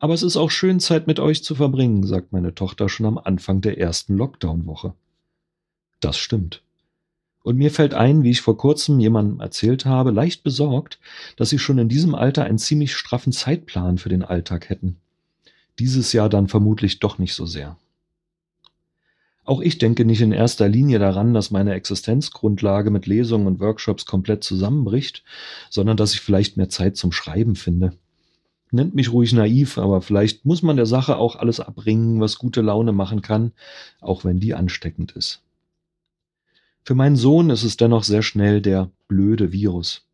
Aber es ist auch schön, Zeit mit euch zu verbringen, sagt meine Tochter schon am Anfang der ersten Lockdown-Woche. Das stimmt. Und mir fällt ein, wie ich vor kurzem jemandem erzählt habe, leicht besorgt, dass sie schon in diesem Alter einen ziemlich straffen Zeitplan für den Alltag hätten. Dieses Jahr dann vermutlich doch nicht so sehr. Auch ich denke nicht in erster Linie daran, dass meine Existenzgrundlage mit Lesungen und Workshops komplett zusammenbricht, sondern dass ich vielleicht mehr Zeit zum Schreiben finde. Nennt mich ruhig naiv, aber vielleicht muss man der Sache auch alles abbringen, was gute Laune machen kann, auch wenn die ansteckend ist. Für meinen Sohn ist es dennoch sehr schnell der blöde Virus.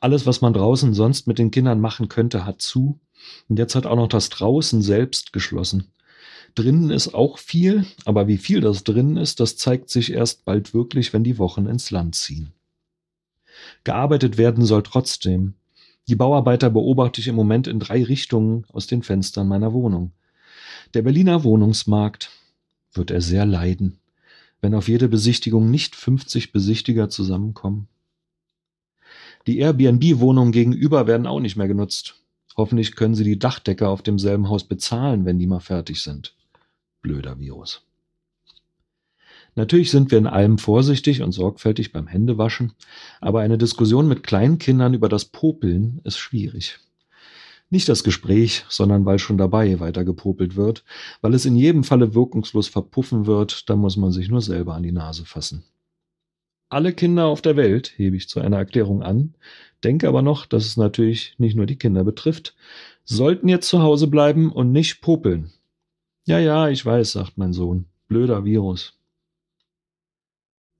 Alles, was man draußen sonst mit den Kindern machen könnte, hat zu. Und jetzt hat auch noch das draußen selbst geschlossen. Drinnen ist auch viel, aber wie viel das drinnen ist, das zeigt sich erst bald wirklich, wenn die Wochen ins Land ziehen. Gearbeitet werden soll trotzdem. Die Bauarbeiter beobachte ich im Moment in drei Richtungen aus den Fenstern meiner Wohnung. Der Berliner Wohnungsmarkt wird er sehr leiden wenn auf jede Besichtigung nicht 50 Besichtiger zusammenkommen? Die Airbnb-Wohnungen gegenüber werden auch nicht mehr genutzt. Hoffentlich können sie die Dachdecker auf demselben Haus bezahlen, wenn die mal fertig sind. Blöder Virus. Natürlich sind wir in allem vorsichtig und sorgfältig beim Händewaschen, aber eine Diskussion mit Kleinkindern über das Popeln ist schwierig. Nicht das Gespräch, sondern weil schon dabei weiter gepopelt wird, weil es in jedem Falle wirkungslos verpuffen wird, da muss man sich nur selber an die Nase fassen. Alle Kinder auf der Welt, hebe ich zu einer Erklärung an, denke aber noch, dass es natürlich nicht nur die Kinder betrifft, sollten jetzt zu Hause bleiben und nicht popeln. Ja, ja, ich weiß, sagt mein Sohn. Blöder Virus.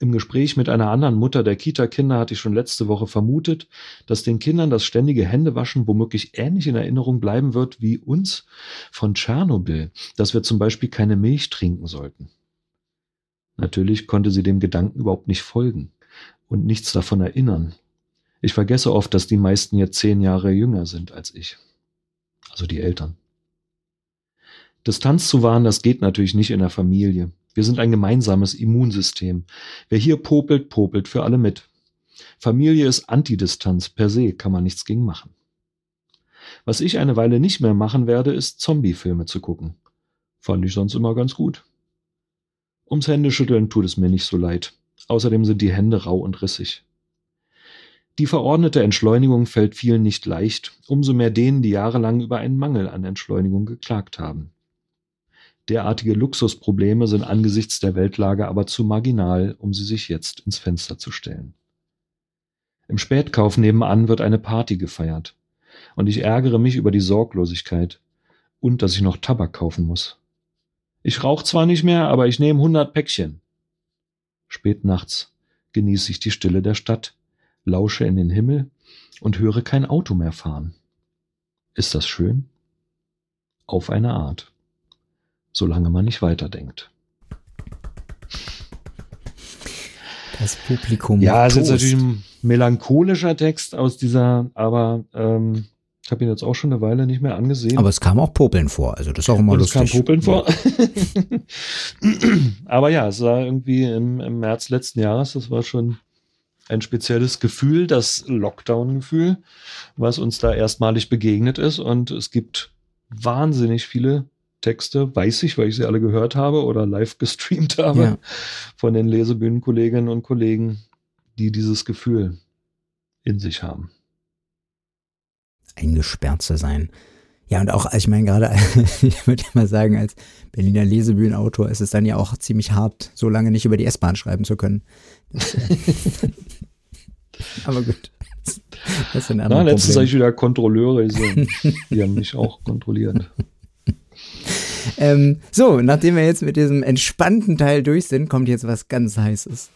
Im Gespräch mit einer anderen Mutter der Kita-Kinder hatte ich schon letzte Woche vermutet, dass den Kindern das ständige Händewaschen womöglich ähnlich in Erinnerung bleiben wird wie uns von Tschernobyl, dass wir zum Beispiel keine Milch trinken sollten. Natürlich konnte sie dem Gedanken überhaupt nicht folgen und nichts davon erinnern. Ich vergesse oft, dass die meisten jetzt zehn Jahre jünger sind als ich. Also die Eltern. Distanz zu wahren, das geht natürlich nicht in der Familie. Wir sind ein gemeinsames Immunsystem. Wer hier popelt, popelt für alle mit. Familie ist Antidistanz per se, kann man nichts gegen machen. Was ich eine Weile nicht mehr machen werde, ist Zombie-Filme zu gucken. Fand ich sonst immer ganz gut. Ums Händeschütteln tut es mir nicht so leid. Außerdem sind die Hände rau und rissig. Die verordnete Entschleunigung fällt vielen nicht leicht, umso mehr denen, die jahrelang über einen Mangel an Entschleunigung geklagt haben. Derartige Luxusprobleme sind angesichts der Weltlage aber zu marginal, um sie sich jetzt ins Fenster zu stellen. Im Spätkauf nebenan wird eine Party gefeiert. Und ich ärgere mich über die Sorglosigkeit und dass ich noch Tabak kaufen muss. Ich rauche zwar nicht mehr, aber ich nehme hundert Päckchen. Spät nachts genieße ich die Stille der Stadt, lausche in den Himmel und höre kein Auto mehr fahren. Ist das schön? Auf eine Art solange man nicht weiterdenkt. Das Publikum. Ja, es ist natürlich ein melancholischer Text aus dieser, aber ähm, ich habe ihn jetzt auch schon eine Weile nicht mehr angesehen. Aber es kam auch Popeln vor, also das ist auch immer Und es lustig. kam Popeln vor. Aber ja, es war irgendwie im, im März letzten Jahres, das war schon ein spezielles Gefühl, das Lockdown-Gefühl, was uns da erstmalig begegnet ist. Und es gibt wahnsinnig viele Texte, weiß ich, weil ich sie alle gehört habe oder live gestreamt habe, Ja. von den Lesebühnenkolleginnen und Kollegen, die dieses Gefühl in sich haben. eingesperrt zu sein. Ja, und auch, ich meine, gerade, ich würde mal sagen, als Berliner Lesebühnenautor ist es dann ja auch ziemlich hart, so lange nicht über die S-Bahn schreiben zu können. Das, äh, aber gut. Das, sind Na, andere letztens habe ich wieder Kontrolleure gesehen. Die haben mich auch kontrolliert. Ähm, so, nachdem wir jetzt mit diesem entspannten Teil durch sind, kommt jetzt was ganz Heißes.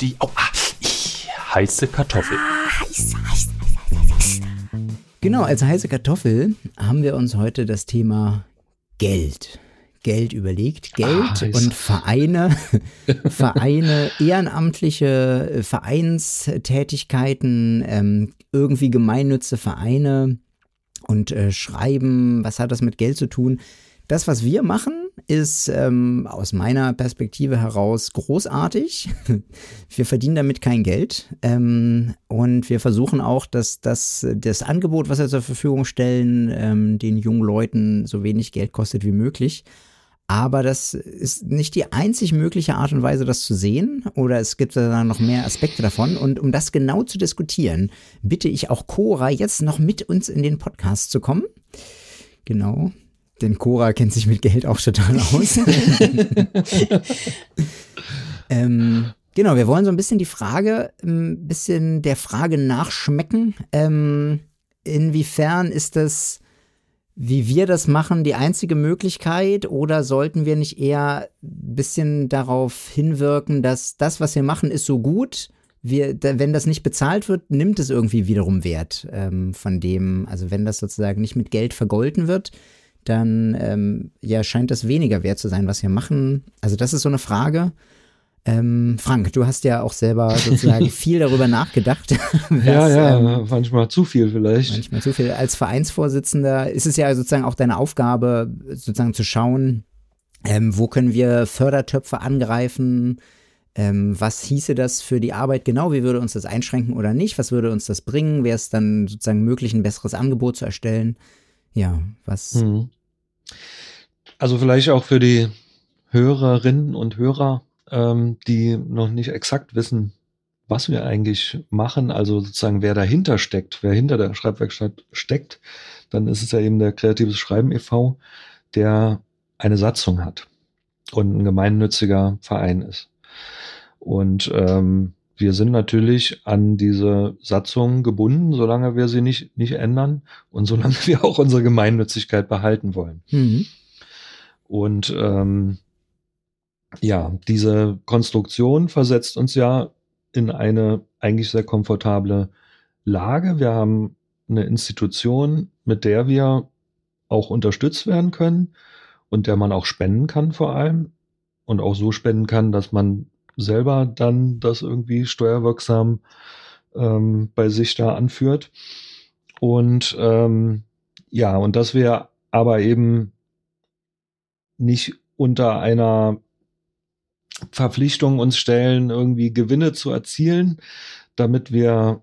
Die oh, ah, ich, heiße Kartoffel. Genau, als heiße Kartoffel haben wir uns heute das Thema Geld. Geld überlegt. Geld Ah, heiß. und Vereine, Vereine, ehrenamtliche äh, Vereinstätigkeiten, ähm, irgendwie gemeinnütze Vereine und äh, Schreiben. Was hat das mit Geld zu tun? Das, was wir machen, ist ähm, aus meiner Perspektive heraus großartig. Wir verdienen damit kein Geld ähm, und wir versuchen auch, dass das, das Angebot, was wir zur Verfügung stellen, ähm, den jungen Leuten so wenig Geld kostet wie möglich. Aber das ist nicht die einzig mögliche Art und Weise, das zu sehen. Oder es gibt da noch mehr Aspekte davon. Und um das genau zu diskutieren, bitte ich auch Cora jetzt noch mit uns in den Podcast zu kommen. Genau. Denn Cora kennt sich mit Geld auch total aus. ähm, genau, wir wollen so ein bisschen die Frage, ein bisschen der Frage nachschmecken. Ähm, inwiefern ist das, wie wir das machen, die einzige Möglichkeit? Oder sollten wir nicht eher ein bisschen darauf hinwirken, dass das, was wir machen, ist so gut? Wir, wenn das nicht bezahlt wird, nimmt es irgendwie wiederum Wert ähm, von dem, also wenn das sozusagen nicht mit Geld vergolten wird, dann ähm, ja, scheint das weniger wert zu sein, was wir machen. Also das ist so eine Frage. Ähm, Frank, du hast ja auch selber sozusagen viel darüber nachgedacht. was, ja, ja, ähm, manchmal zu viel vielleicht. manchmal zu viel. Als Vereinsvorsitzender ist es ja sozusagen auch deine Aufgabe, sozusagen zu schauen, ähm, wo können wir Fördertöpfe angreifen, ähm, was hieße das für die Arbeit genau, wie würde uns das einschränken oder nicht, was würde uns das bringen, wäre es dann sozusagen möglich, ein besseres Angebot zu erstellen. Ja, was, Mhm. Also vielleicht auch für die Hörerinnen und Hörer, ähm, die noch nicht exakt wissen, was wir eigentlich machen, also sozusagen wer dahinter steckt, wer hinter der Schreibwerkstatt steckt, dann ist es ja eben der Kreatives Schreiben e.V., der eine Satzung hat und ein gemeinnütziger Verein ist. Und ähm, wir sind natürlich an diese Satzung gebunden, solange wir sie nicht, nicht ändern und solange wir auch unsere Gemeinnützigkeit behalten wollen. mhm. Und ähm, ja, diese Konstruktion versetzt uns ja in eine eigentlich sehr komfortable Lage. Wir haben eine Institution, mit der wir auch unterstützt werden können und der man auch spenden kann vor allem und auch so spenden kann, dass man selber dann das irgendwie steuerwirksam ähm, bei sich da anführt. Und ähm, ja, und dass wir aber eben nicht unter einer Verpflichtung uns stellen, irgendwie Gewinne zu erzielen, damit wir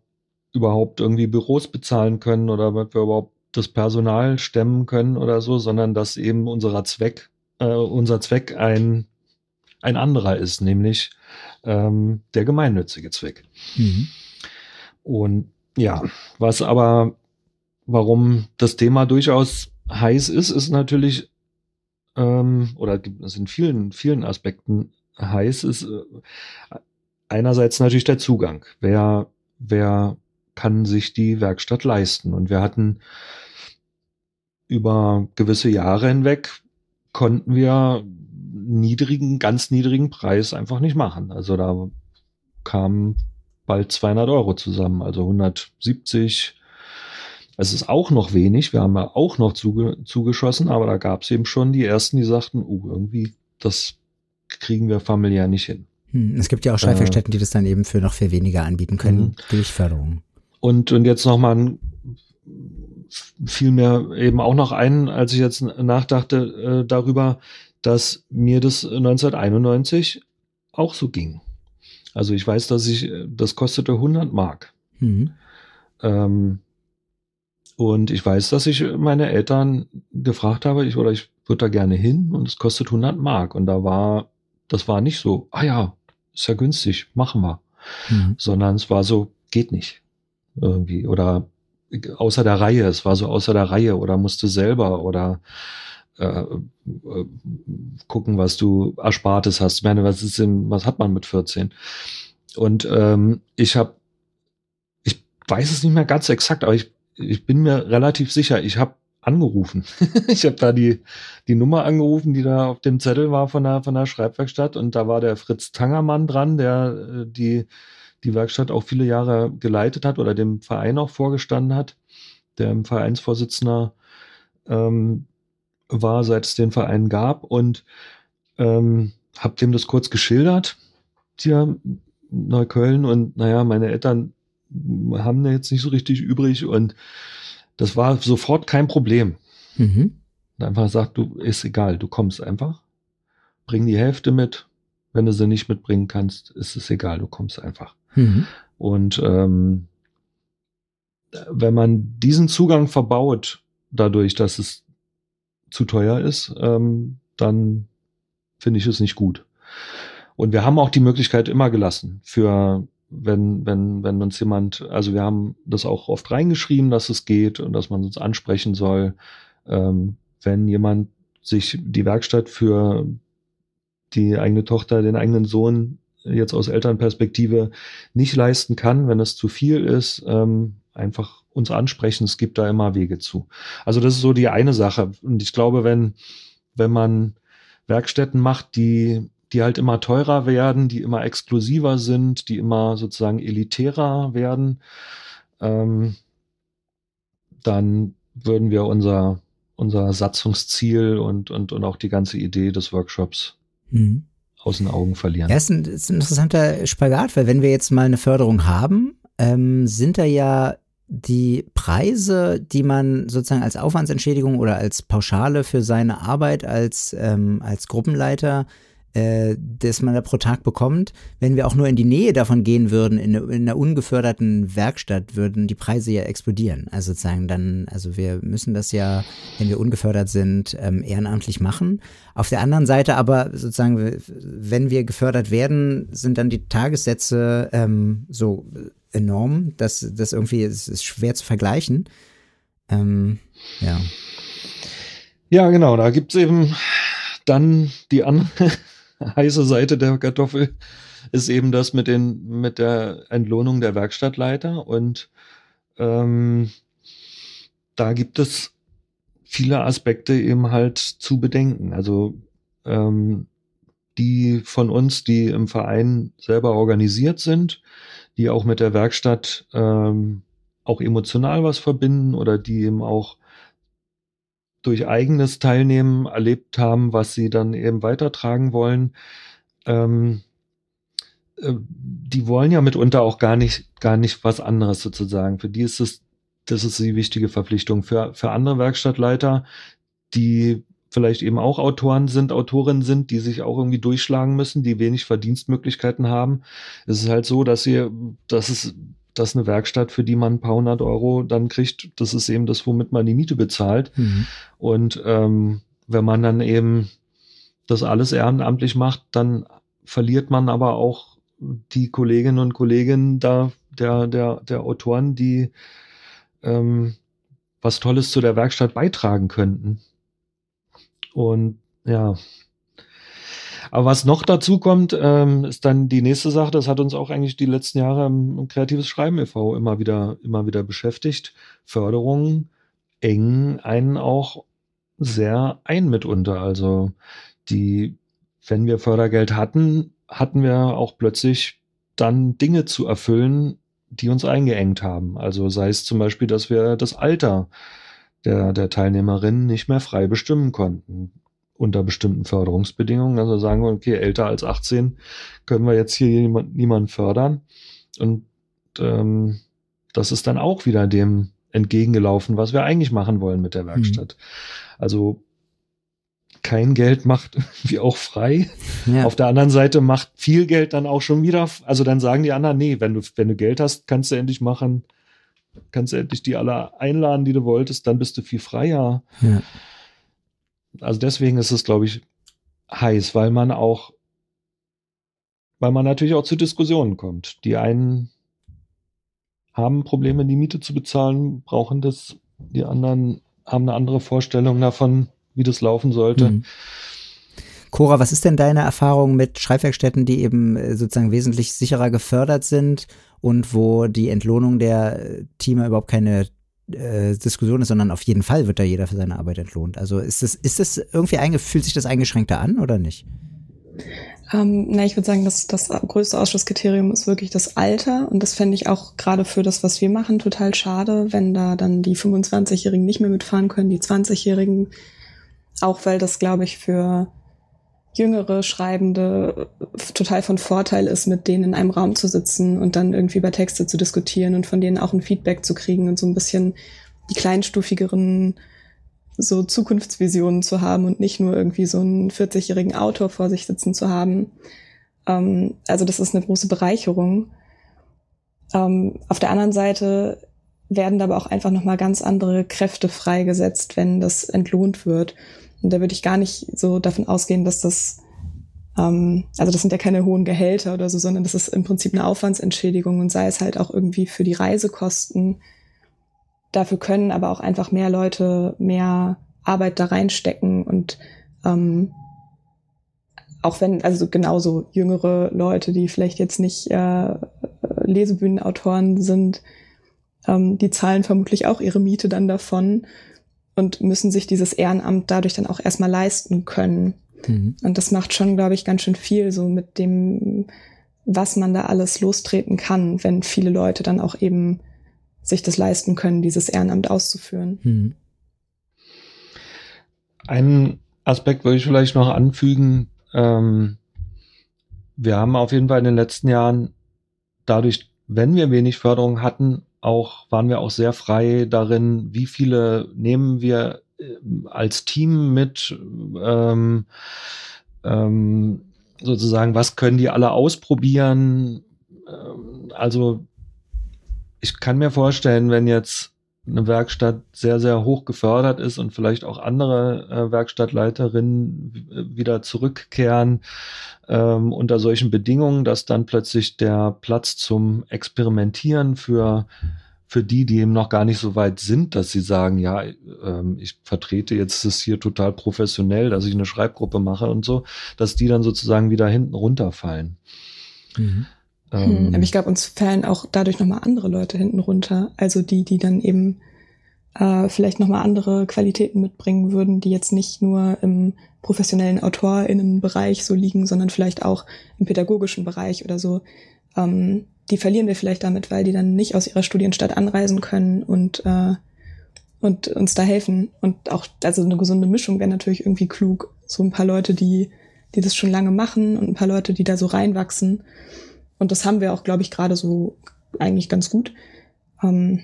überhaupt irgendwie Büros bezahlen können oder damit wir überhaupt das Personal stemmen können oder so, sondern dass eben unserer Zweck, äh, unser Zweck ein, ein anderer ist, nämlich ähm, der gemeinnützige Zweck. Mhm. Und ja, was aber, warum das Thema durchaus heiß ist, ist natürlich, ähm, oder gibt es in vielen, vielen Aspekten heiß, ist äh, einerseits natürlich der Zugang. Wer, wer kann sich die Werkstatt leisten? Und wir hatten über gewisse Jahre hinweg konnten wir niedrigen, ganz niedrigen Preis einfach nicht machen. Also da kamen bald 200 Euro zusammen, also 170. Es ist auch noch wenig. Wir haben ja auch noch zuge zugeschossen, aber da gab es eben schon die ersten, die sagten, oh, irgendwie, das kriegen wir familiär nicht hin. Hm, Es gibt ja auch Schreibwerkstätten, die das dann eben für noch viel weniger anbieten können Mhm. durch Förderung. Und, und jetzt nochmal ein fiel mir eben auch noch ein, als ich jetzt nachdachte äh, darüber, dass mir das 1991 auch so ging. Also ich weiß, dass ich, äh, das kostete 100 Mark. Mhm. Ähm, und ich weiß, dass ich meine Eltern gefragt habe, ich, oder ich würde da gerne hin und es kostet 100 Mark. Und da war, das war nicht so, ah ja, ist ja günstig, machen wir. Mhm. Sondern es war so, geht nicht. Irgendwie. Oder außer der Reihe, es war so außer der Reihe oder musste selber oder äh, äh, gucken, was du Erspartes hast. Ich meine, was ist denn, was hat man mit 14? Und ähm, ich habe, ich weiß es nicht mehr ganz exakt, aber ich, ich bin mir relativ sicher, ich habe angerufen. ich habe da die, die Nummer angerufen, die da auf dem Zettel war von der, von der Schreibwerkstatt. Und da war der Fritz Tangermann dran, der äh, die, die Werkstatt auch viele Jahre geleitet hat oder dem Verein auch vorgestanden hat, der Vereinsvorsitzender ähm, war, seit es den Verein gab. Und ähm, habe dem das kurz geschildert, hier Neukölln. Und naja, meine Eltern haben da jetzt nicht so richtig übrig. Und das war sofort kein Problem. Mhm. Und einfach sagt, du, ist egal, du kommst einfach, bring die Hälfte mit, wenn du sie nicht mitbringen kannst, ist es egal, du kommst einfach. Mhm. Und ähm, wenn man diesen Zugang verbaut, dadurch, dass es zu teuer ist, ähm, dann finde ich es nicht gut. Und wir haben auch die Möglichkeit immer gelassen für wenn, wenn, wenn uns jemand, also wir haben das auch oft reingeschrieben, dass es geht und dass man uns ansprechen soll, ähm, wenn jemand sich die Werkstatt für die eigene Tochter, den eigenen Sohn jetzt aus Elternperspektive nicht leisten kann, wenn es zu viel ist, ähm, einfach uns ansprechen. Es gibt da immer Wege zu. Also das ist so die eine Sache. Und ich glaube, wenn, wenn man Werkstätten macht, die, die halt immer teurer werden, die immer exklusiver sind, die immer sozusagen elitärer werden, ähm, dann würden wir unser, unser Satzungsziel und, und, und auch die ganze Idee des Workshops Mhm. aus den Augen verlieren. Ja, ist ein, ist ein interessanter Spagat, weil wenn wir jetzt mal eine Förderung haben, ähm, sind da ja die Preise, die man sozusagen als Aufwandsentschädigung oder als Pauschale für seine Arbeit als, ähm, als Gruppenleiter, äh, das man da pro Tag bekommt, wenn wir auch nur in die Nähe davon gehen würden, in, in einer ungeförderten Werkstatt, würden die Preise ja explodieren. Also sozusagen dann, also wir müssen das ja, wenn wir ungefördert sind, ähm, ehrenamtlich machen. Auf der anderen Seite aber sozusagen, wenn wir gefördert werden, sind dann die Tagessätze ähm, so enorm, dass das irgendwie es ist schwer zu vergleichen. Ähm, ja. Ja, genau, da gibt's eben dann die andere heiße Seite der Kartoffel, ist eben das mit, den, mit der Entlohnung der Werkstattleiter. Und ähm, da gibt es viele Aspekte eben halt zu bedenken. Also ähm, die von uns, die im Verein selber organisiert sind, die auch mit der Werkstatt ähm, auch emotional was verbinden oder die eben auch durch eigenes Teilnehmen erlebt haben, was sie dann eben weitertragen wollen. Ähm, äh, die wollen ja mitunter auch gar nicht, gar nicht was anderes sozusagen. Für die ist es, das ist die wichtige Verpflichtung. Für, für andere Werkstattleiter, die vielleicht eben auch Autoren sind, Autorinnen sind, die sich auch irgendwie durchschlagen müssen, die wenig Verdienstmöglichkeiten haben. Es ist halt so, dass sie, dass es, dass eine Werkstatt, für die man ein paar hundert Euro dann kriegt, das ist eben das, womit man die Miete bezahlt. Mhm. Und ähm, wenn man dann eben das alles ehrenamtlich macht, dann verliert man aber auch die Kolleginnen und Kollegen da, der, der, der Autoren, die ähm, was Tolles zu der Werkstatt beitragen könnten. Und ja. Aber was noch dazu kommt, ähm, ist dann die nächste Sache, das hat uns auch eigentlich die letzten Jahre im, im Kreatives Schreiben e.V. immer wieder, immer wieder beschäftigt. Förderungen engen einen auch sehr ein mitunter. Also die, wenn wir Fördergeld hatten, hatten wir auch plötzlich dann Dinge zu erfüllen, die uns eingeengt haben. Also sei es zum Beispiel, dass wir das Alter der, der Teilnehmerinnen nicht mehr frei bestimmen konnten. Unter bestimmten Förderungsbedingungen. Also sagen wir, okay, älter als 18 können wir jetzt hier niemand, niemanden fördern. Und ähm, das ist dann auch wieder dem entgegengelaufen, was wir eigentlich machen wollen mit der mhm. Werkstatt. Mhm. Also kein Geld macht wie auch frei. Ja. Auf der anderen Seite macht viel Geld dann auch schon wieder, also dann sagen die anderen, nee, wenn du, wenn du Geld hast, kannst du endlich machen, kannst du endlich die alle einladen, die du wolltest, dann bist du viel freier. Ja. Also deswegen ist es, glaube ich, heiß, weil man auch, weil man natürlich auch zu Diskussionen kommt. Die einen haben Probleme, die Miete zu bezahlen, brauchen das, die anderen haben eine andere Vorstellung davon, wie das laufen sollte. Mhm. Cora, was ist denn deine Erfahrung mit Schreibwerkstätten, die eben äh, sozusagen wesentlich sicherer gefördert sind und wo die Entlohnung der Teamer überhaupt keine äh, Diskussion ist, sondern auf jeden Fall wird da jeder für seine Arbeit entlohnt. Also ist das, ist das irgendwie einge fühlt sich das eingeschränkter an oder nicht? Ähm, na, ich würde sagen, dass das größte Ausschlusskriterium ist wirklich das Alter. Und das fände ich auch gerade für das, was wir machen, total schade, wenn da dann die 25-Jährigen nicht mehr mitfahren können, die 20-Jährigen. Auch weil das, glaube ich, für jüngere Schreibende total von Vorteil ist, mit denen in einem Raum zu sitzen und dann irgendwie über Texte zu diskutieren und von denen auch ein Feedback zu kriegen und so ein bisschen die kleinstufigeren so Zukunftsvisionen zu haben und nicht nur irgendwie so einen 40-jährigen Autor vor sich sitzen zu haben. Ähm, also das ist eine große Bereicherung. Ähm, auf der anderen Seite werden aber auch einfach nochmal ganz andere Kräfte freigesetzt, wenn das entlohnt wird. Und da würde ich gar nicht so davon ausgehen, dass das, ähm, also das sind ja keine hohen Gehälter oder so, sondern das ist im Prinzip eine Aufwandsentschädigung und sei es halt auch irgendwie für die Reisekosten. Dafür können aber auch einfach mehr Leute mehr Arbeit da reinstecken und ähm, auch wenn, also genauso jüngere Leute, die vielleicht jetzt nicht äh, Lesebühnenautoren sind, ähm, die zahlen vermutlich auch ihre Miete dann davon und müssen sich dieses Ehrenamt dadurch dann auch erstmal leisten können. Mhm. Und das macht schon, glaube ich, ganz schön viel so mit dem, was man da alles lostreten kann, wenn viele Leute dann auch eben sich das leisten können, dieses Ehrenamt auszuführen. Mhm. Einen Aspekt würde ich vielleicht noch anfügen. Ähm, wir haben auf jeden Fall in den letzten Jahren dadurch, wenn wir wenig Förderung hatten, auch, waren wir auch sehr frei darin, wie viele nehmen wir äh, als Team mit, ähm, ähm, sozusagen, was können die alle ausprobieren? Ähm, also ich kann mir vorstellen, wenn jetzt eine Werkstatt sehr, sehr hoch gefördert ist und vielleicht auch andere äh, Werkstattleiterinnen wieder zurückkehren ähm, unter solchen Bedingungen, dass dann plötzlich der Platz zum Experimentieren für für die, die eben noch gar nicht so weit sind, dass sie sagen, ja, ähm, ich vertrete jetzt das hier total professionell, dass ich eine Schreibgruppe mache und so, dass die dann sozusagen wieder hinten runterfallen. Mhm. Ähm, hm, aber ich glaube, uns fallen auch dadurch nochmal andere Leute hinten runter. Also die, die dann eben äh, vielleicht nochmal andere Qualitäten mitbringen würden, die jetzt nicht nur im professionellen AutorInnenbereich so liegen, sondern vielleicht auch im pädagogischen Bereich oder so. Ähm, die verlieren wir vielleicht damit, weil die dann nicht aus ihrer Studienstadt anreisen können und, äh, und uns da helfen. Und auch, also eine gesunde Mischung wäre natürlich irgendwie klug. So ein paar Leute, die, die das schon lange machen und ein paar Leute, die da so reinwachsen. Und das haben wir auch, glaube ich, gerade so eigentlich ganz gut. Ähm,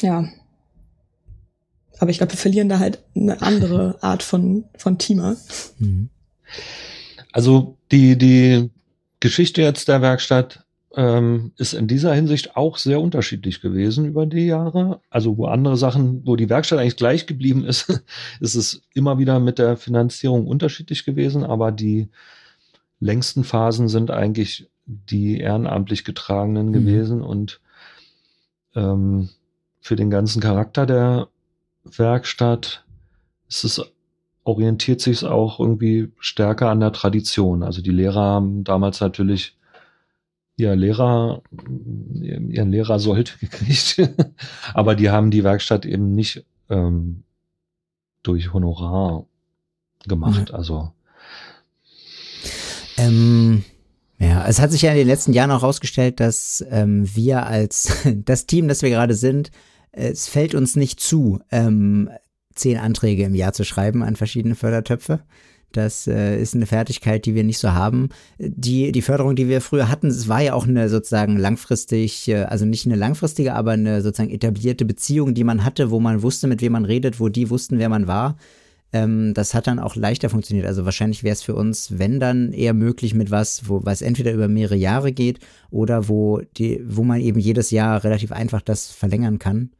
ja. Aber ich glaube, wir verlieren da halt eine andere Art von, von Teamer. Mhm. Also die, die Geschichte jetzt der Werkstatt ähm, ist in dieser Hinsicht auch sehr unterschiedlich gewesen über die Jahre. Also wo andere Sachen, wo die Werkstatt eigentlich gleich geblieben ist, ist es immer wieder mit der Finanzierung unterschiedlich gewesen, aber die längsten Phasen sind eigentlich die ehrenamtlich getragenen mhm. gewesen und ähm, für den ganzen Charakter der Werkstatt ist es orientiert sich auch irgendwie stärker an der Tradition. Also die Lehrer haben damals natürlich ihr Lehrer, ihren Lehrer sollte gekriegt, aber die haben die Werkstatt eben nicht ähm, durch Honorar gemacht. Mhm. Also ähm, ja, es hat sich ja in den letzten Jahren auch herausgestellt, dass ähm, wir als das Team, das wir gerade sind, es fällt uns nicht zu, ähm, zehn Anträge im Jahr zu schreiben an verschiedene Fördertöpfe. Das äh, ist eine Fertigkeit, die wir nicht so haben. Die, die Förderung, die wir früher hatten, es war ja auch eine sozusagen langfristig, äh, also nicht eine langfristige, aber eine sozusagen etablierte Beziehung, die man hatte, wo man wusste, mit wem man redet, wo die wussten, wer man war. Ähm, das hat dann auch leichter funktioniert. Also wahrscheinlich wäre es für uns, wenn dann eher möglich mit was, wo was entweder über mehrere Jahre geht oder wo die, wo man eben jedes Jahr relativ einfach das verlängern kann.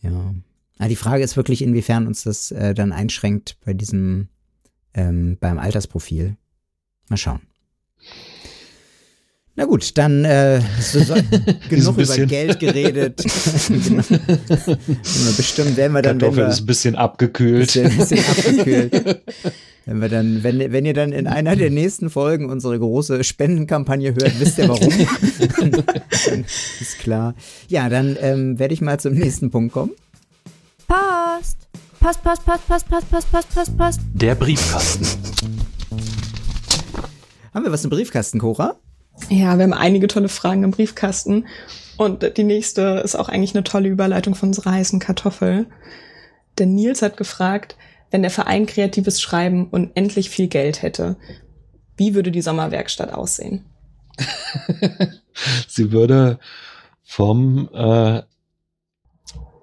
Ja. Aber die Frage ist wirklich, inwiefern uns das äh, dann einschränkt bei diesem ähm, beim Altersprofil. Mal schauen. Na gut, dann äh, so, so, genug über Geld geredet. genau. Bestimmt werden wir dann, Kartoffel wenn wir, ist ein bisschen abgekühlt. Bisschen, bisschen abgekühlt. wenn wir dann, wenn, wenn ihr dann in einer der nächsten Folgen unsere große Spendenkampagne hört, wisst ihr warum. ist klar. Ja, dann ähm, werde ich mal zum nächsten Punkt kommen. Post. Post, Post, Post, Post, Post, Post, Post, Post, Post. Der Briefkasten. Haben wir was im Briefkasten, Cora? Ja, wir haben einige tolle Fragen im Briefkasten. Und die nächste ist auch eigentlich eine tolle Überleitung von unserer heißen Kartoffel. Denn Nils hat gefragt, wenn der Verein kreatives Schreiben unendlich viel Geld hätte, wie würde die Sommerwerkstatt aussehen? Sie würde vom äh,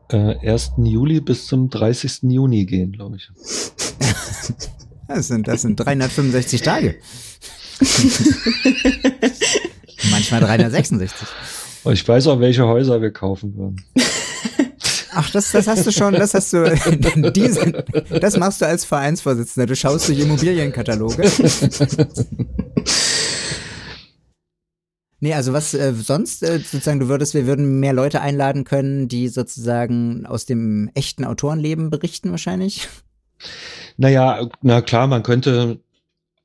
äh, 1. Juli bis zum 30. Juni gehen, glaube ich. Das sind, das sind 365 Tage. Manchmal 366. Und ich weiß auch, welche Häuser wir kaufen würden. Ach, das, das hast du schon, das hast du, diese, das machst du als Vereinsvorsitzender. Du schaust durch Immobilienkataloge. Nee, also was äh, sonst äh, sozusagen, du würdest, wir würden mehr Leute einladen können, die sozusagen aus dem echten Autorenleben berichten wahrscheinlich. Naja, na klar, man könnte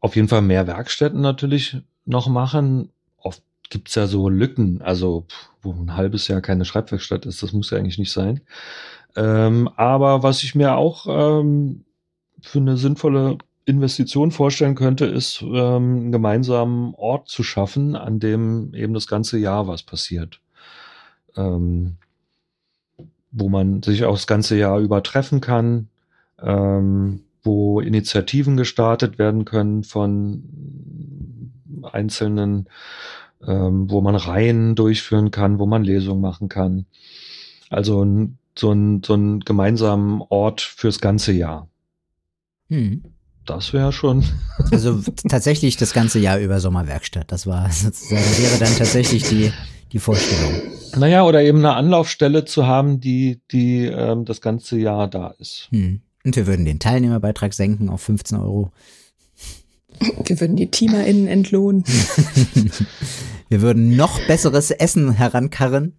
auf jeden Fall mehr Werkstätten natürlich noch machen. Oft gibt's ja so Lücken, also wo ein halbes Jahr keine Schreibwerkstatt ist, das muss ja eigentlich nicht sein. Ähm, aber was ich mir auch ähm, für eine sinnvolle Investition vorstellen könnte, ist ähm, einen gemeinsamen Ort zu schaffen, an dem eben das ganze Jahr was passiert. Ähm, wo man sich auch das ganze Jahr übertreffen kann, ähm, wo Initiativen gestartet werden können von einzelnen, ähm, wo man Reihen durchführen kann, wo man Lesungen machen kann. Also so ein, so ein gemeinsamen Ort fürs ganze Jahr. Hm. Das wäre schon. Also tatsächlich das ganze Jahr über Sommerwerkstatt. Das war sozusagen, wäre dann tatsächlich die, die Vorstellung. Naja, oder eben eine Anlaufstelle zu haben, die, die ähm, das ganze Jahr da ist. Hm. Und wir würden den Teilnehmerbeitrag senken auf 15 Euro. Wir würden die TeamerInnen entlohnen. wir würden noch besseres Essen herankarren.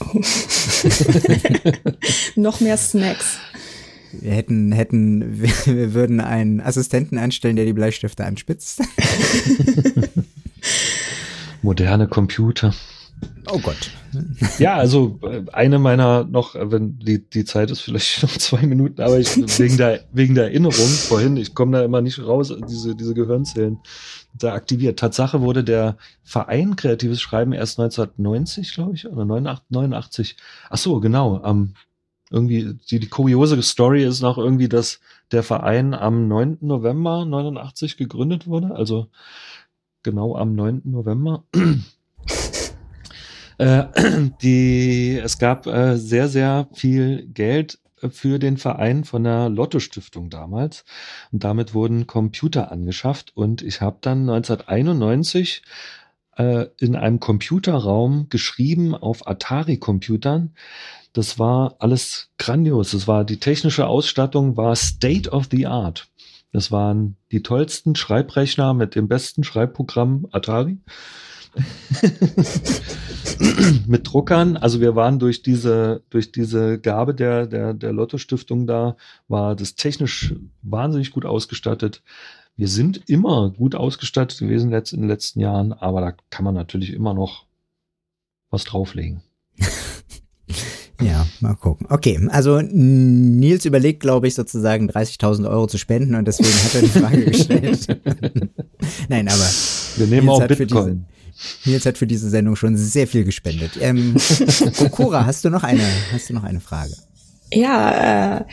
noch mehr Snacks. Wir hätten, hätten, wir würden einen Assistenten einstellen, der die Bleistifte anspitzt. Moderne Computer. Oh Gott. Ja, also äh, eine meiner noch, äh, wenn die, die Zeit ist vielleicht noch zwei Minuten, aber ich, wegen der, wegen der Erinnerung vorhin, ich komme da immer nicht raus, diese, diese Gehirnzellen da aktiviert. Tatsache wurde der Verein Kreatives Schreiben erst 1990, glaube ich, oder 89, 89. Ach so, genau, am, irgendwie, die, die kuriose Story ist noch irgendwie, dass der Verein am 9. November 89 gegründet wurde, also genau am 9. November. Äh, die, es gab äh, sehr, sehr viel Geld für den Verein von der Lotto Stiftung damals. Und damit wurden Computer angeschafft. Und ich habe dann 1991 äh, in einem Computerraum geschrieben auf Atari-Computern. Das war alles grandios. Das war die technische Ausstattung war State of the Art. Das waren die tollsten Schreibrechner mit dem besten Schreibprogramm Atari. mit Druckern. Also wir waren durch diese, durch diese Gabe der, der, der Lotto Stiftung da, war das technisch wahnsinnig gut ausgestattet. Wir sind immer gut ausgestattet gewesen in den letzten Jahren, aber da kann man natürlich immer noch was drauflegen. Ja, mal gucken. Okay, also Nils überlegt, glaube ich, sozusagen 30.000 Euro zu spenden und deswegen hat er die Frage gestellt. Nein, aber wir nehmen Nils auch Bitcoin. Nils hat für diese Sendung schon sehr viel gespendet. Ähm, Kokora, hast du noch eine, hast du noch eine Frage? Ja, äh,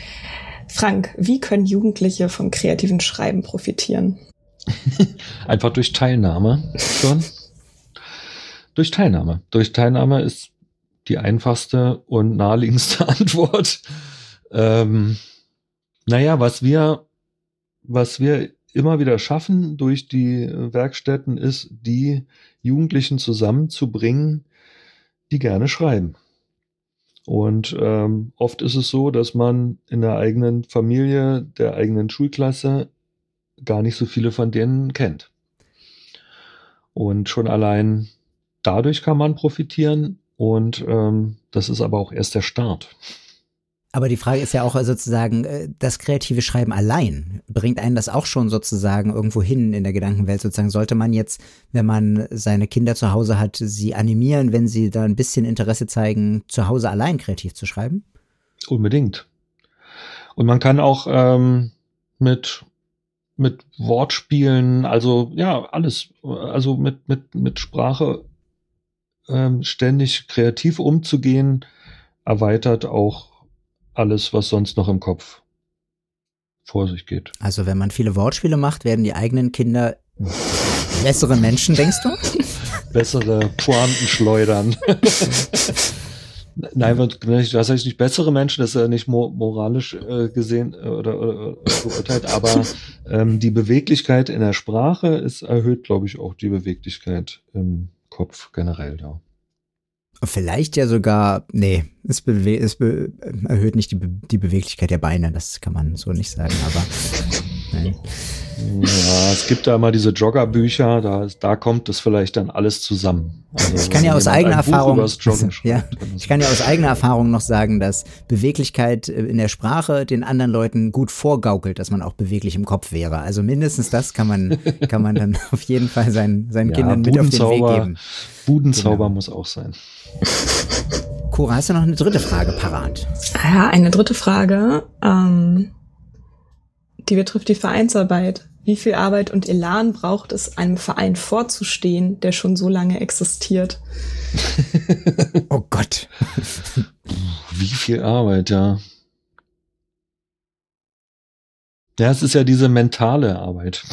Frank, wie können Jugendliche vom kreativen Schreiben profitieren? Einfach durch Teilnahme schon. durch Teilnahme. Durch Teilnahme ist die einfachste und naheliegendste Antwort. Ähm, naja, was wir, was wir immer wieder schaffen durch die Werkstätten ist, die Jugendlichen zusammenzubringen, die gerne schreiben. Und ähm, oft ist es so, dass man in der eigenen Familie, der eigenen Schulklasse gar nicht so viele von denen kennt. Und schon allein dadurch kann man profitieren und ähm, das ist aber auch erst der Start. Aber die Frage ist ja auch sozusagen, äh, das kreative Schreiben allein, bringt einen das auch schon sozusagen irgendwo hin in der Gedankenwelt sozusagen? Sollte man jetzt, wenn man seine Kinder zu Hause hat, sie animieren, wenn sie da ein bisschen Interesse zeigen, zu Hause allein kreativ zu schreiben? Unbedingt. Und man kann auch ähm, mit mit Wortspielen, also ja, alles, also mit, mit, mit Sprache ähm, ständig kreativ umzugehen, erweitert auch alles, was sonst noch im Kopf vor sich geht. Also wenn man viele Wortspiele macht, werden die eigenen Kinder bessere Menschen, denkst du? Bessere Pointen schleudern. Nein, das heißt nicht bessere Menschen, das ist ja nicht moralisch äh, gesehen äh, oder, oder, beurteilt, aber ähm, die Beweglichkeit in der Sprache ist erhöht, glaube ich, auch die Beweglichkeit im Kopf generell, ja. Vielleicht ja sogar, nee, es, bewe es be erhöht nicht die, Be die Beweglichkeit der Beine, das kann man so nicht sagen, aber nein. Ja, es gibt da mal diese Joggerbücher, da, da kommt das vielleicht dann alles zusammen. Also, ich kann ja aus eigener Erfahrung, ja, ich kann ja aus eigener Erfahrung noch sagen, dass Beweglichkeit in der Sprache den anderen Leuten gut vorgaukelt, dass man auch beweglich im Kopf wäre. Also mindestens das kann man, kann man dann auf jeden Fall seinen, seinen ja, Kindern mit auf den Weg geben. Budenzauber genau. muss auch sein. Cora, hast du noch eine dritte Frage parat? Ja, eine dritte Frage. Ähm die betrifft die Vereinsarbeit. Wie viel Arbeit und Elan braucht es, einem Verein vorzustehen, der schon so lange existiert? oh Gott. Wie viel Arbeit, ja. Ja, es ist ja diese mentale Arbeit.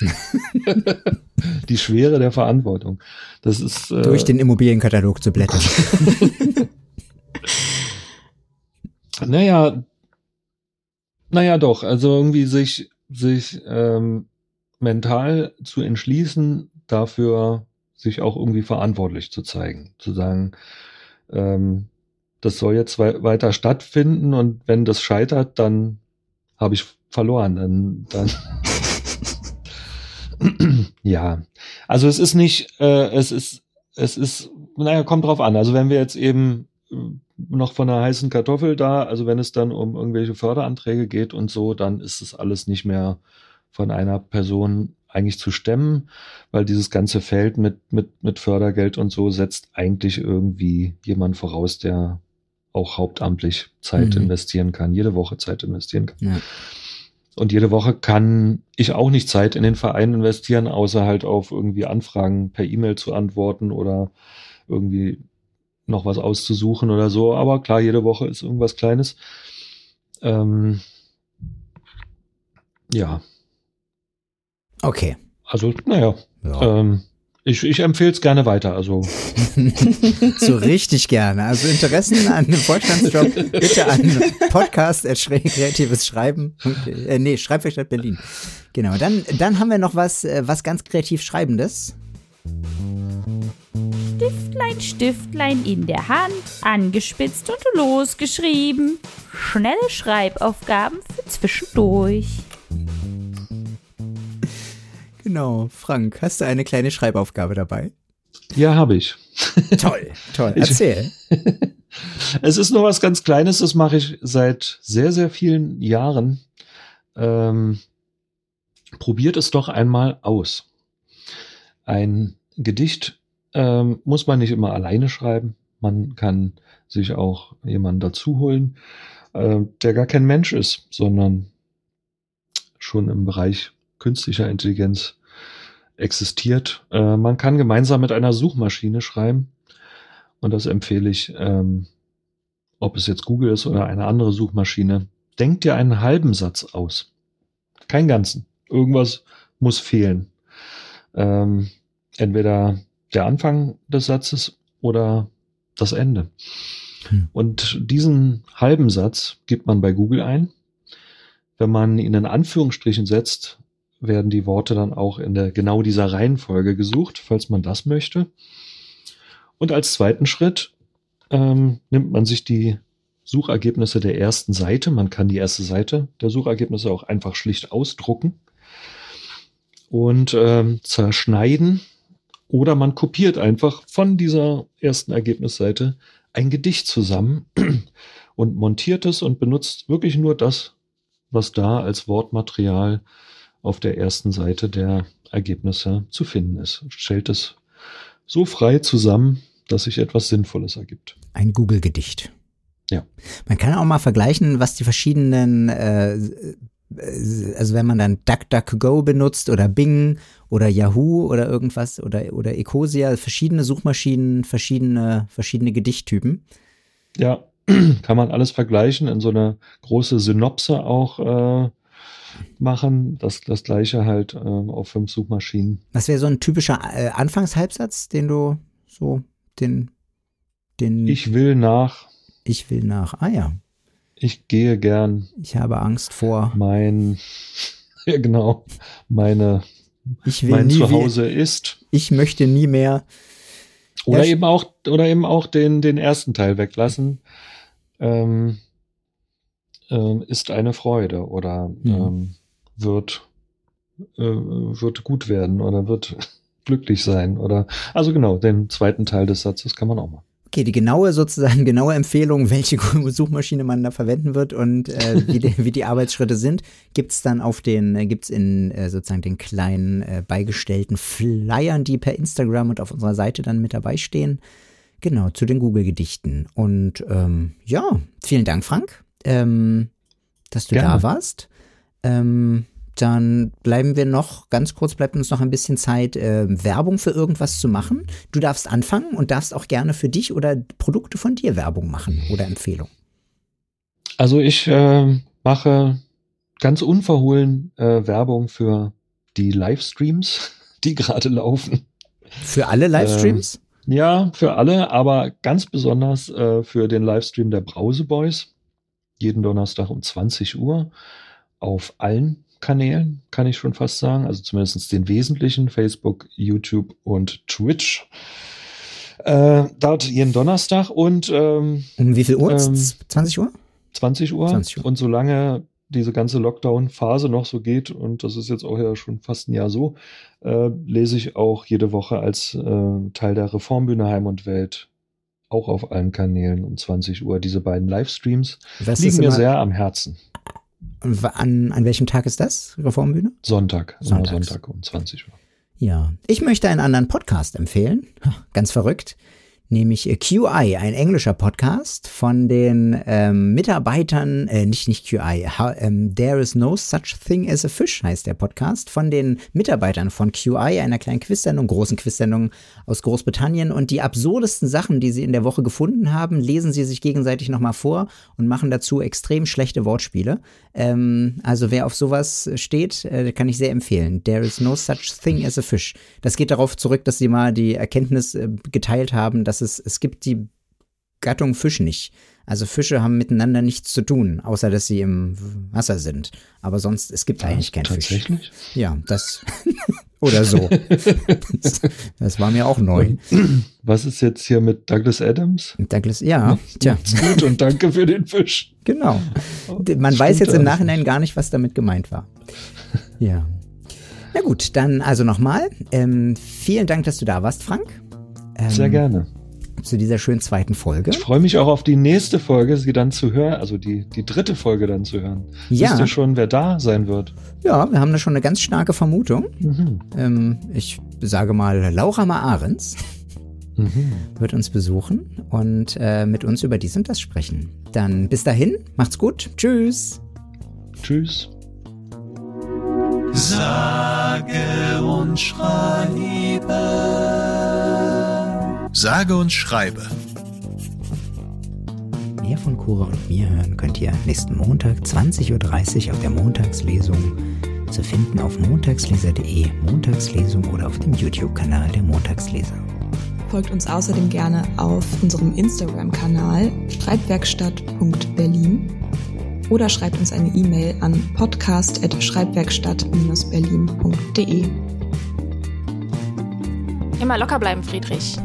die Schwere der Verantwortung. Das ist äh durch den Immobilienkatalog zu blättern. naja, naja, doch. Also irgendwie sich, sich ähm, mental zu entschließen, dafür sich auch irgendwie verantwortlich zu zeigen. Zu sagen, ähm, das soll jetzt weiter stattfinden und wenn das scheitert, dann habe ich verloren. Dann, dann ja. Also es ist nicht, äh, es ist, es ist, naja, kommt drauf an. Also wenn wir jetzt eben noch von einer heißen Kartoffel da. Also wenn es dann um irgendwelche Förderanträge geht und so, dann ist es alles nicht mehr von einer Person eigentlich zu stemmen, weil dieses ganze Feld mit, mit, mit Fördergeld und so setzt eigentlich irgendwie jemand voraus, der auch hauptamtlich Zeit mhm. investieren kann, jede Woche Zeit investieren kann. Ja. Und jede Woche kann ich auch nicht Zeit in den Verein investieren, außer halt auf irgendwie Anfragen per E-Mail zu antworten oder irgendwie noch was auszusuchen oder so. Aber klar, jede Woche ist irgendwas Kleines. Ähm, ja. Okay. Also, naja. Ja. Ähm, ich, ich empfehle es gerne weiter. Also. so richtig gerne. Also Interessen an dem Vorstandsjob bitte an Podcast kreatives Schreiben. Äh, nee, Schreibwerkstatt Berlin. Genau. Dann, dann haben wir noch was, äh, was ganz kreativ Schreibendes. Stiftlein, Stiftlein in der Hand, angespitzt und losgeschrieben. Schnelle Schreibaufgaben für zwischendurch. Genau, Frank, hast du eine kleine Schreibaufgabe dabei? Ja, habe ich. Toll, toll. Erzähl. es ist nur was ganz Kleines, das mache ich seit sehr, sehr vielen Jahren. Ähm, probiert es doch einmal aus. Ein Gedicht ähm, muss man nicht immer alleine schreiben. Man kann sich auch jemanden dazu holen, äh, der gar kein Mensch ist, sondern schon im Bereich künstlicher Intelligenz existiert. Äh, man kann gemeinsam mit einer Suchmaschine schreiben. Und das empfehle ich, ähm, ob es jetzt Google ist oder eine andere Suchmaschine. denk dir einen halben Satz aus. Keinen ganzen. Irgendwas muss fehlen. Ähm, entweder der Anfang des Satzes oder das Ende. Hm. Und diesen halben Satz gibt man bei Google ein. Wenn man ihn in Anführungsstrichen setzt, werden die Worte dann auch in der genau dieser Reihenfolge gesucht, falls man das möchte. Und als zweiten Schritt ähm, nimmt man sich die Suchergebnisse der ersten Seite. Man kann die erste Seite der Suchergebnisse auch einfach schlicht ausdrucken und ähm, zerschneiden. Oder man kopiert einfach von dieser ersten Ergebnisseite ein Gedicht zusammen und montiert es und benutzt wirklich nur das, was da als Wortmaterial auf der ersten Seite der Ergebnisse zu finden ist. Stellt es so frei zusammen, dass sich etwas Sinnvolles ergibt. Ein Google-Gedicht. Ja. Man kann auch mal vergleichen, was die verschiedenen, äh, äh, also wenn man dann DuckDuckGo benutzt oder Bing oder Yahoo oder irgendwas oder, oder Ecosia, verschiedene Suchmaschinen, verschiedene, verschiedene Gedichttypen. Ja, kann man alles vergleichen, in so eine große Synopse auch äh, machen. Das, das gleiche halt äh, auf fünf Suchmaschinen. Was wäre so ein typischer äh, Anfangshalbsatz, den du so, den, den. Ich will nach. Ich will nach. Ah ja. Ich gehe gern. Ich habe Angst vor. Mein, ja genau, meine, ich will mein nie Zuhause wie, ist. Ich möchte nie mehr. Oder eben auch, oder eben auch den, den ersten Teil weglassen. Ähm, ähm, ist eine Freude oder Mhm. ähm, wird, äh, wird gut werden oder wird glücklich sein oder, also genau, den zweiten Teil des Satzes kann man auch machen. Okay, die genaue sozusagen genaue Empfehlung, welche Suchmaschine man da verwenden wird und äh, wie, die, wie die Arbeitsschritte sind, gibt's dann auf den, äh, gibt's in äh, sozusagen den kleinen äh, beigestellten Flyern, die per Instagram und auf unserer Seite dann mit dabei stehen. Genau, zu den Google-Gedichten. Und ähm, ja, vielen Dank, Frank, ähm, dass du Gerne. da warst. Ähm, dann bleiben wir noch, ganz kurz bleibt uns noch ein bisschen Zeit, äh, Werbung für irgendwas zu machen. Du darfst anfangen und darfst auch gerne für dich oder Produkte von dir Werbung machen oder Empfehlung. Also ich äh, mache ganz unverhohlen äh, Werbung für die Livestreams, die gerade laufen. Für alle Livestreams? Ja, für alle, aber ganz besonders äh, für den Livestream der Brause Boys. Jeden Donnerstag um 20 Uhr auf allen Kanälen, kann ich schon fast sagen. Also zumindest den wesentlichen, Facebook, YouTube und Twitch. Äh, dort jeden Donnerstag und ähm, um wie viel Uhr? ähm, 20 Uhr? 20 Uhr. 20 Uhr. Und solange diese ganze Lockdown-Phase noch so geht, und das ist jetzt auch ja schon fast ein Jahr so, äh, lese ich auch jede Woche als äh, Teil der Reformbühne Heim und Welt auch auf allen Kanälen um 20 Uhr. Diese beiden Livestreams Was liegen mir sehr am Herzen. An, an welchem Tag ist das? Reformbühne? Sonntag, Sonntags. Sonntag um 20 Uhr. Ja. Ich möchte einen anderen Podcast empfehlen. Ganz verrückt. Nämlich äh, QI, ein englischer Podcast von den ähm, Mitarbeitern, äh, nicht, nicht QI, how, ähm, There is no such thing as a fish heißt der Podcast, von den Mitarbeitern von QI, einer kleinen Quizsendung, großen Quizsendung aus Großbritannien. Und die absurdesten Sachen, die sie in der Woche gefunden haben, lesen sie sich gegenseitig nochmal vor und machen dazu extrem schlechte Wortspiele. Ähm, also wer auf sowas steht, äh, kann ich sehr empfehlen. There is no such thing as a fish. Das geht darauf zurück, dass sie mal die Erkenntnis äh, geteilt haben, dass es, es gibt die Gattung Fisch nicht. Also Fische haben miteinander nichts zu tun, außer dass sie im Wasser sind. Aber sonst, es gibt eigentlich keinen Fisch. Tatsächlich? Ja, das oder so. das, das war mir auch neu. Was ist jetzt hier mit Douglas Adams? Douglas, ja, tja, gut und danke für den Fisch. genau. Man Das weiß jetzt im Nachhinein gar nicht, was damit gemeint war. Ja. Na gut, dann also nochmal. Ähm, vielen Dank, dass du da warst, Frank. Ähm, Sehr gerne. Zu dieser schönen zweiten Folge. Ich freue mich auch auf die nächste Folge, sie dann zu hören, also die, die dritte Folge dann zu hören. Ja. Wisst ihr schon, wer da sein wird? Ja, wir haben da schon eine ganz starke Vermutung. Mhm. Ähm, ich sage mal, Laura Ma-Ahrens Mhm. wird uns besuchen und äh, mit uns über dies und das sprechen. Dann bis dahin, macht's gut. Tschüss. Tschüss. Sage und schreibe. Sage und schreibe. mehr von Cora und mir hören könnt ihr nächsten Montag 20.30 Uhr auf der Montagslesung zu finden auf montagsleser.de, Montagslesung oder auf dem YouTube-Kanal der Montagsleser. Folgt uns außerdem gerne auf unserem Instagram-Kanal schreibwerkstatt.berlin oder schreibt uns eine E-Mail an podcast.schreibwerkstatt-berlin.de. Immer locker bleiben, Friedrich.